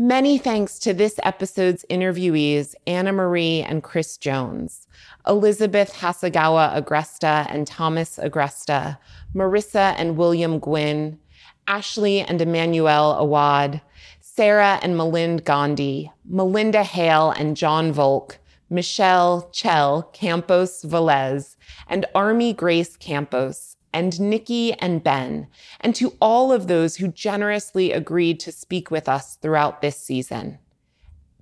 Many thanks to this episode's interviewees, Anna Marie and Chris Jones, Elizabeth Hasegawa Agresta and Thomas Agresta, Marissa and William Gwynn, Ashley and Emmanuel Awad, Sarah and Milind Gandhi, Melinda Hale and John Volk, Michelle Chell Campos Velez, and Army Grace Campos, and Nikki and Ben, and to all of those who generously agreed to speak with us throughout this season.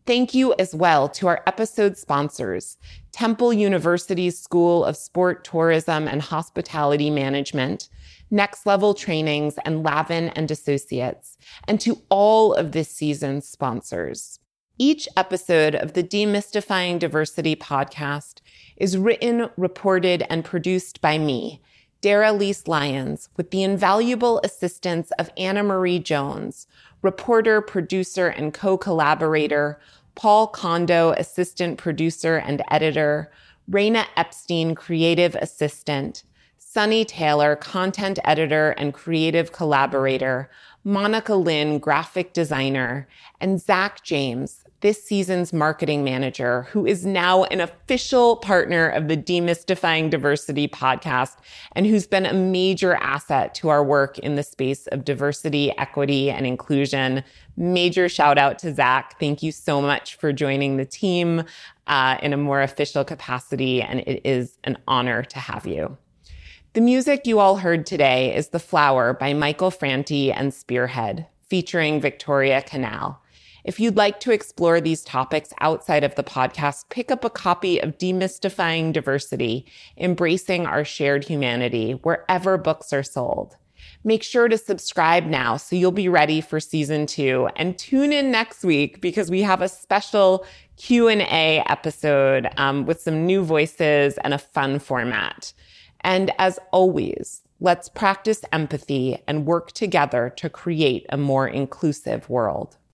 Thank you as well to our episode sponsors, Temple University's School of Sport, Tourism, and Hospitality Management, Next Level Trainings, and Lavin and Associates, and to all of this season's sponsors. Each episode of the Demystifying Diversity podcast is written, reported, and produced by me, Daralyse Lyons, with the invaluable assistance of Anna Marie Jones, reporter, producer, and co collaborator, Paul Kondo, assistant producer and editor, Raina Epstein, creative assistant, Sunny Taylor, content editor and creative collaborator, Monica Lynn, graphic designer, and Zach James, this season's marketing manager, who is now an official partner of the Demystifying Diversity podcast and who's been a major asset to our work in the space of diversity, equity, and inclusion. Major shout out to Zach. Thank you so much for joining the team uh, in a more official capacity, and it is an honor to have you. The music you all heard today is The Flower by Michael Franti and Spearhead, featuring Victoria Canal. If you'd like to explore these topics outside of the podcast, pick up a copy of Demystifying Diversity, Embracing Our Shared Humanity, wherever books are sold. Make sure to subscribe now so you'll be ready for season two and tune in next week because we have a special Q&A episode um, with some new voices and a fun format. And as always, let's practice empathy and work together to create a more inclusive world.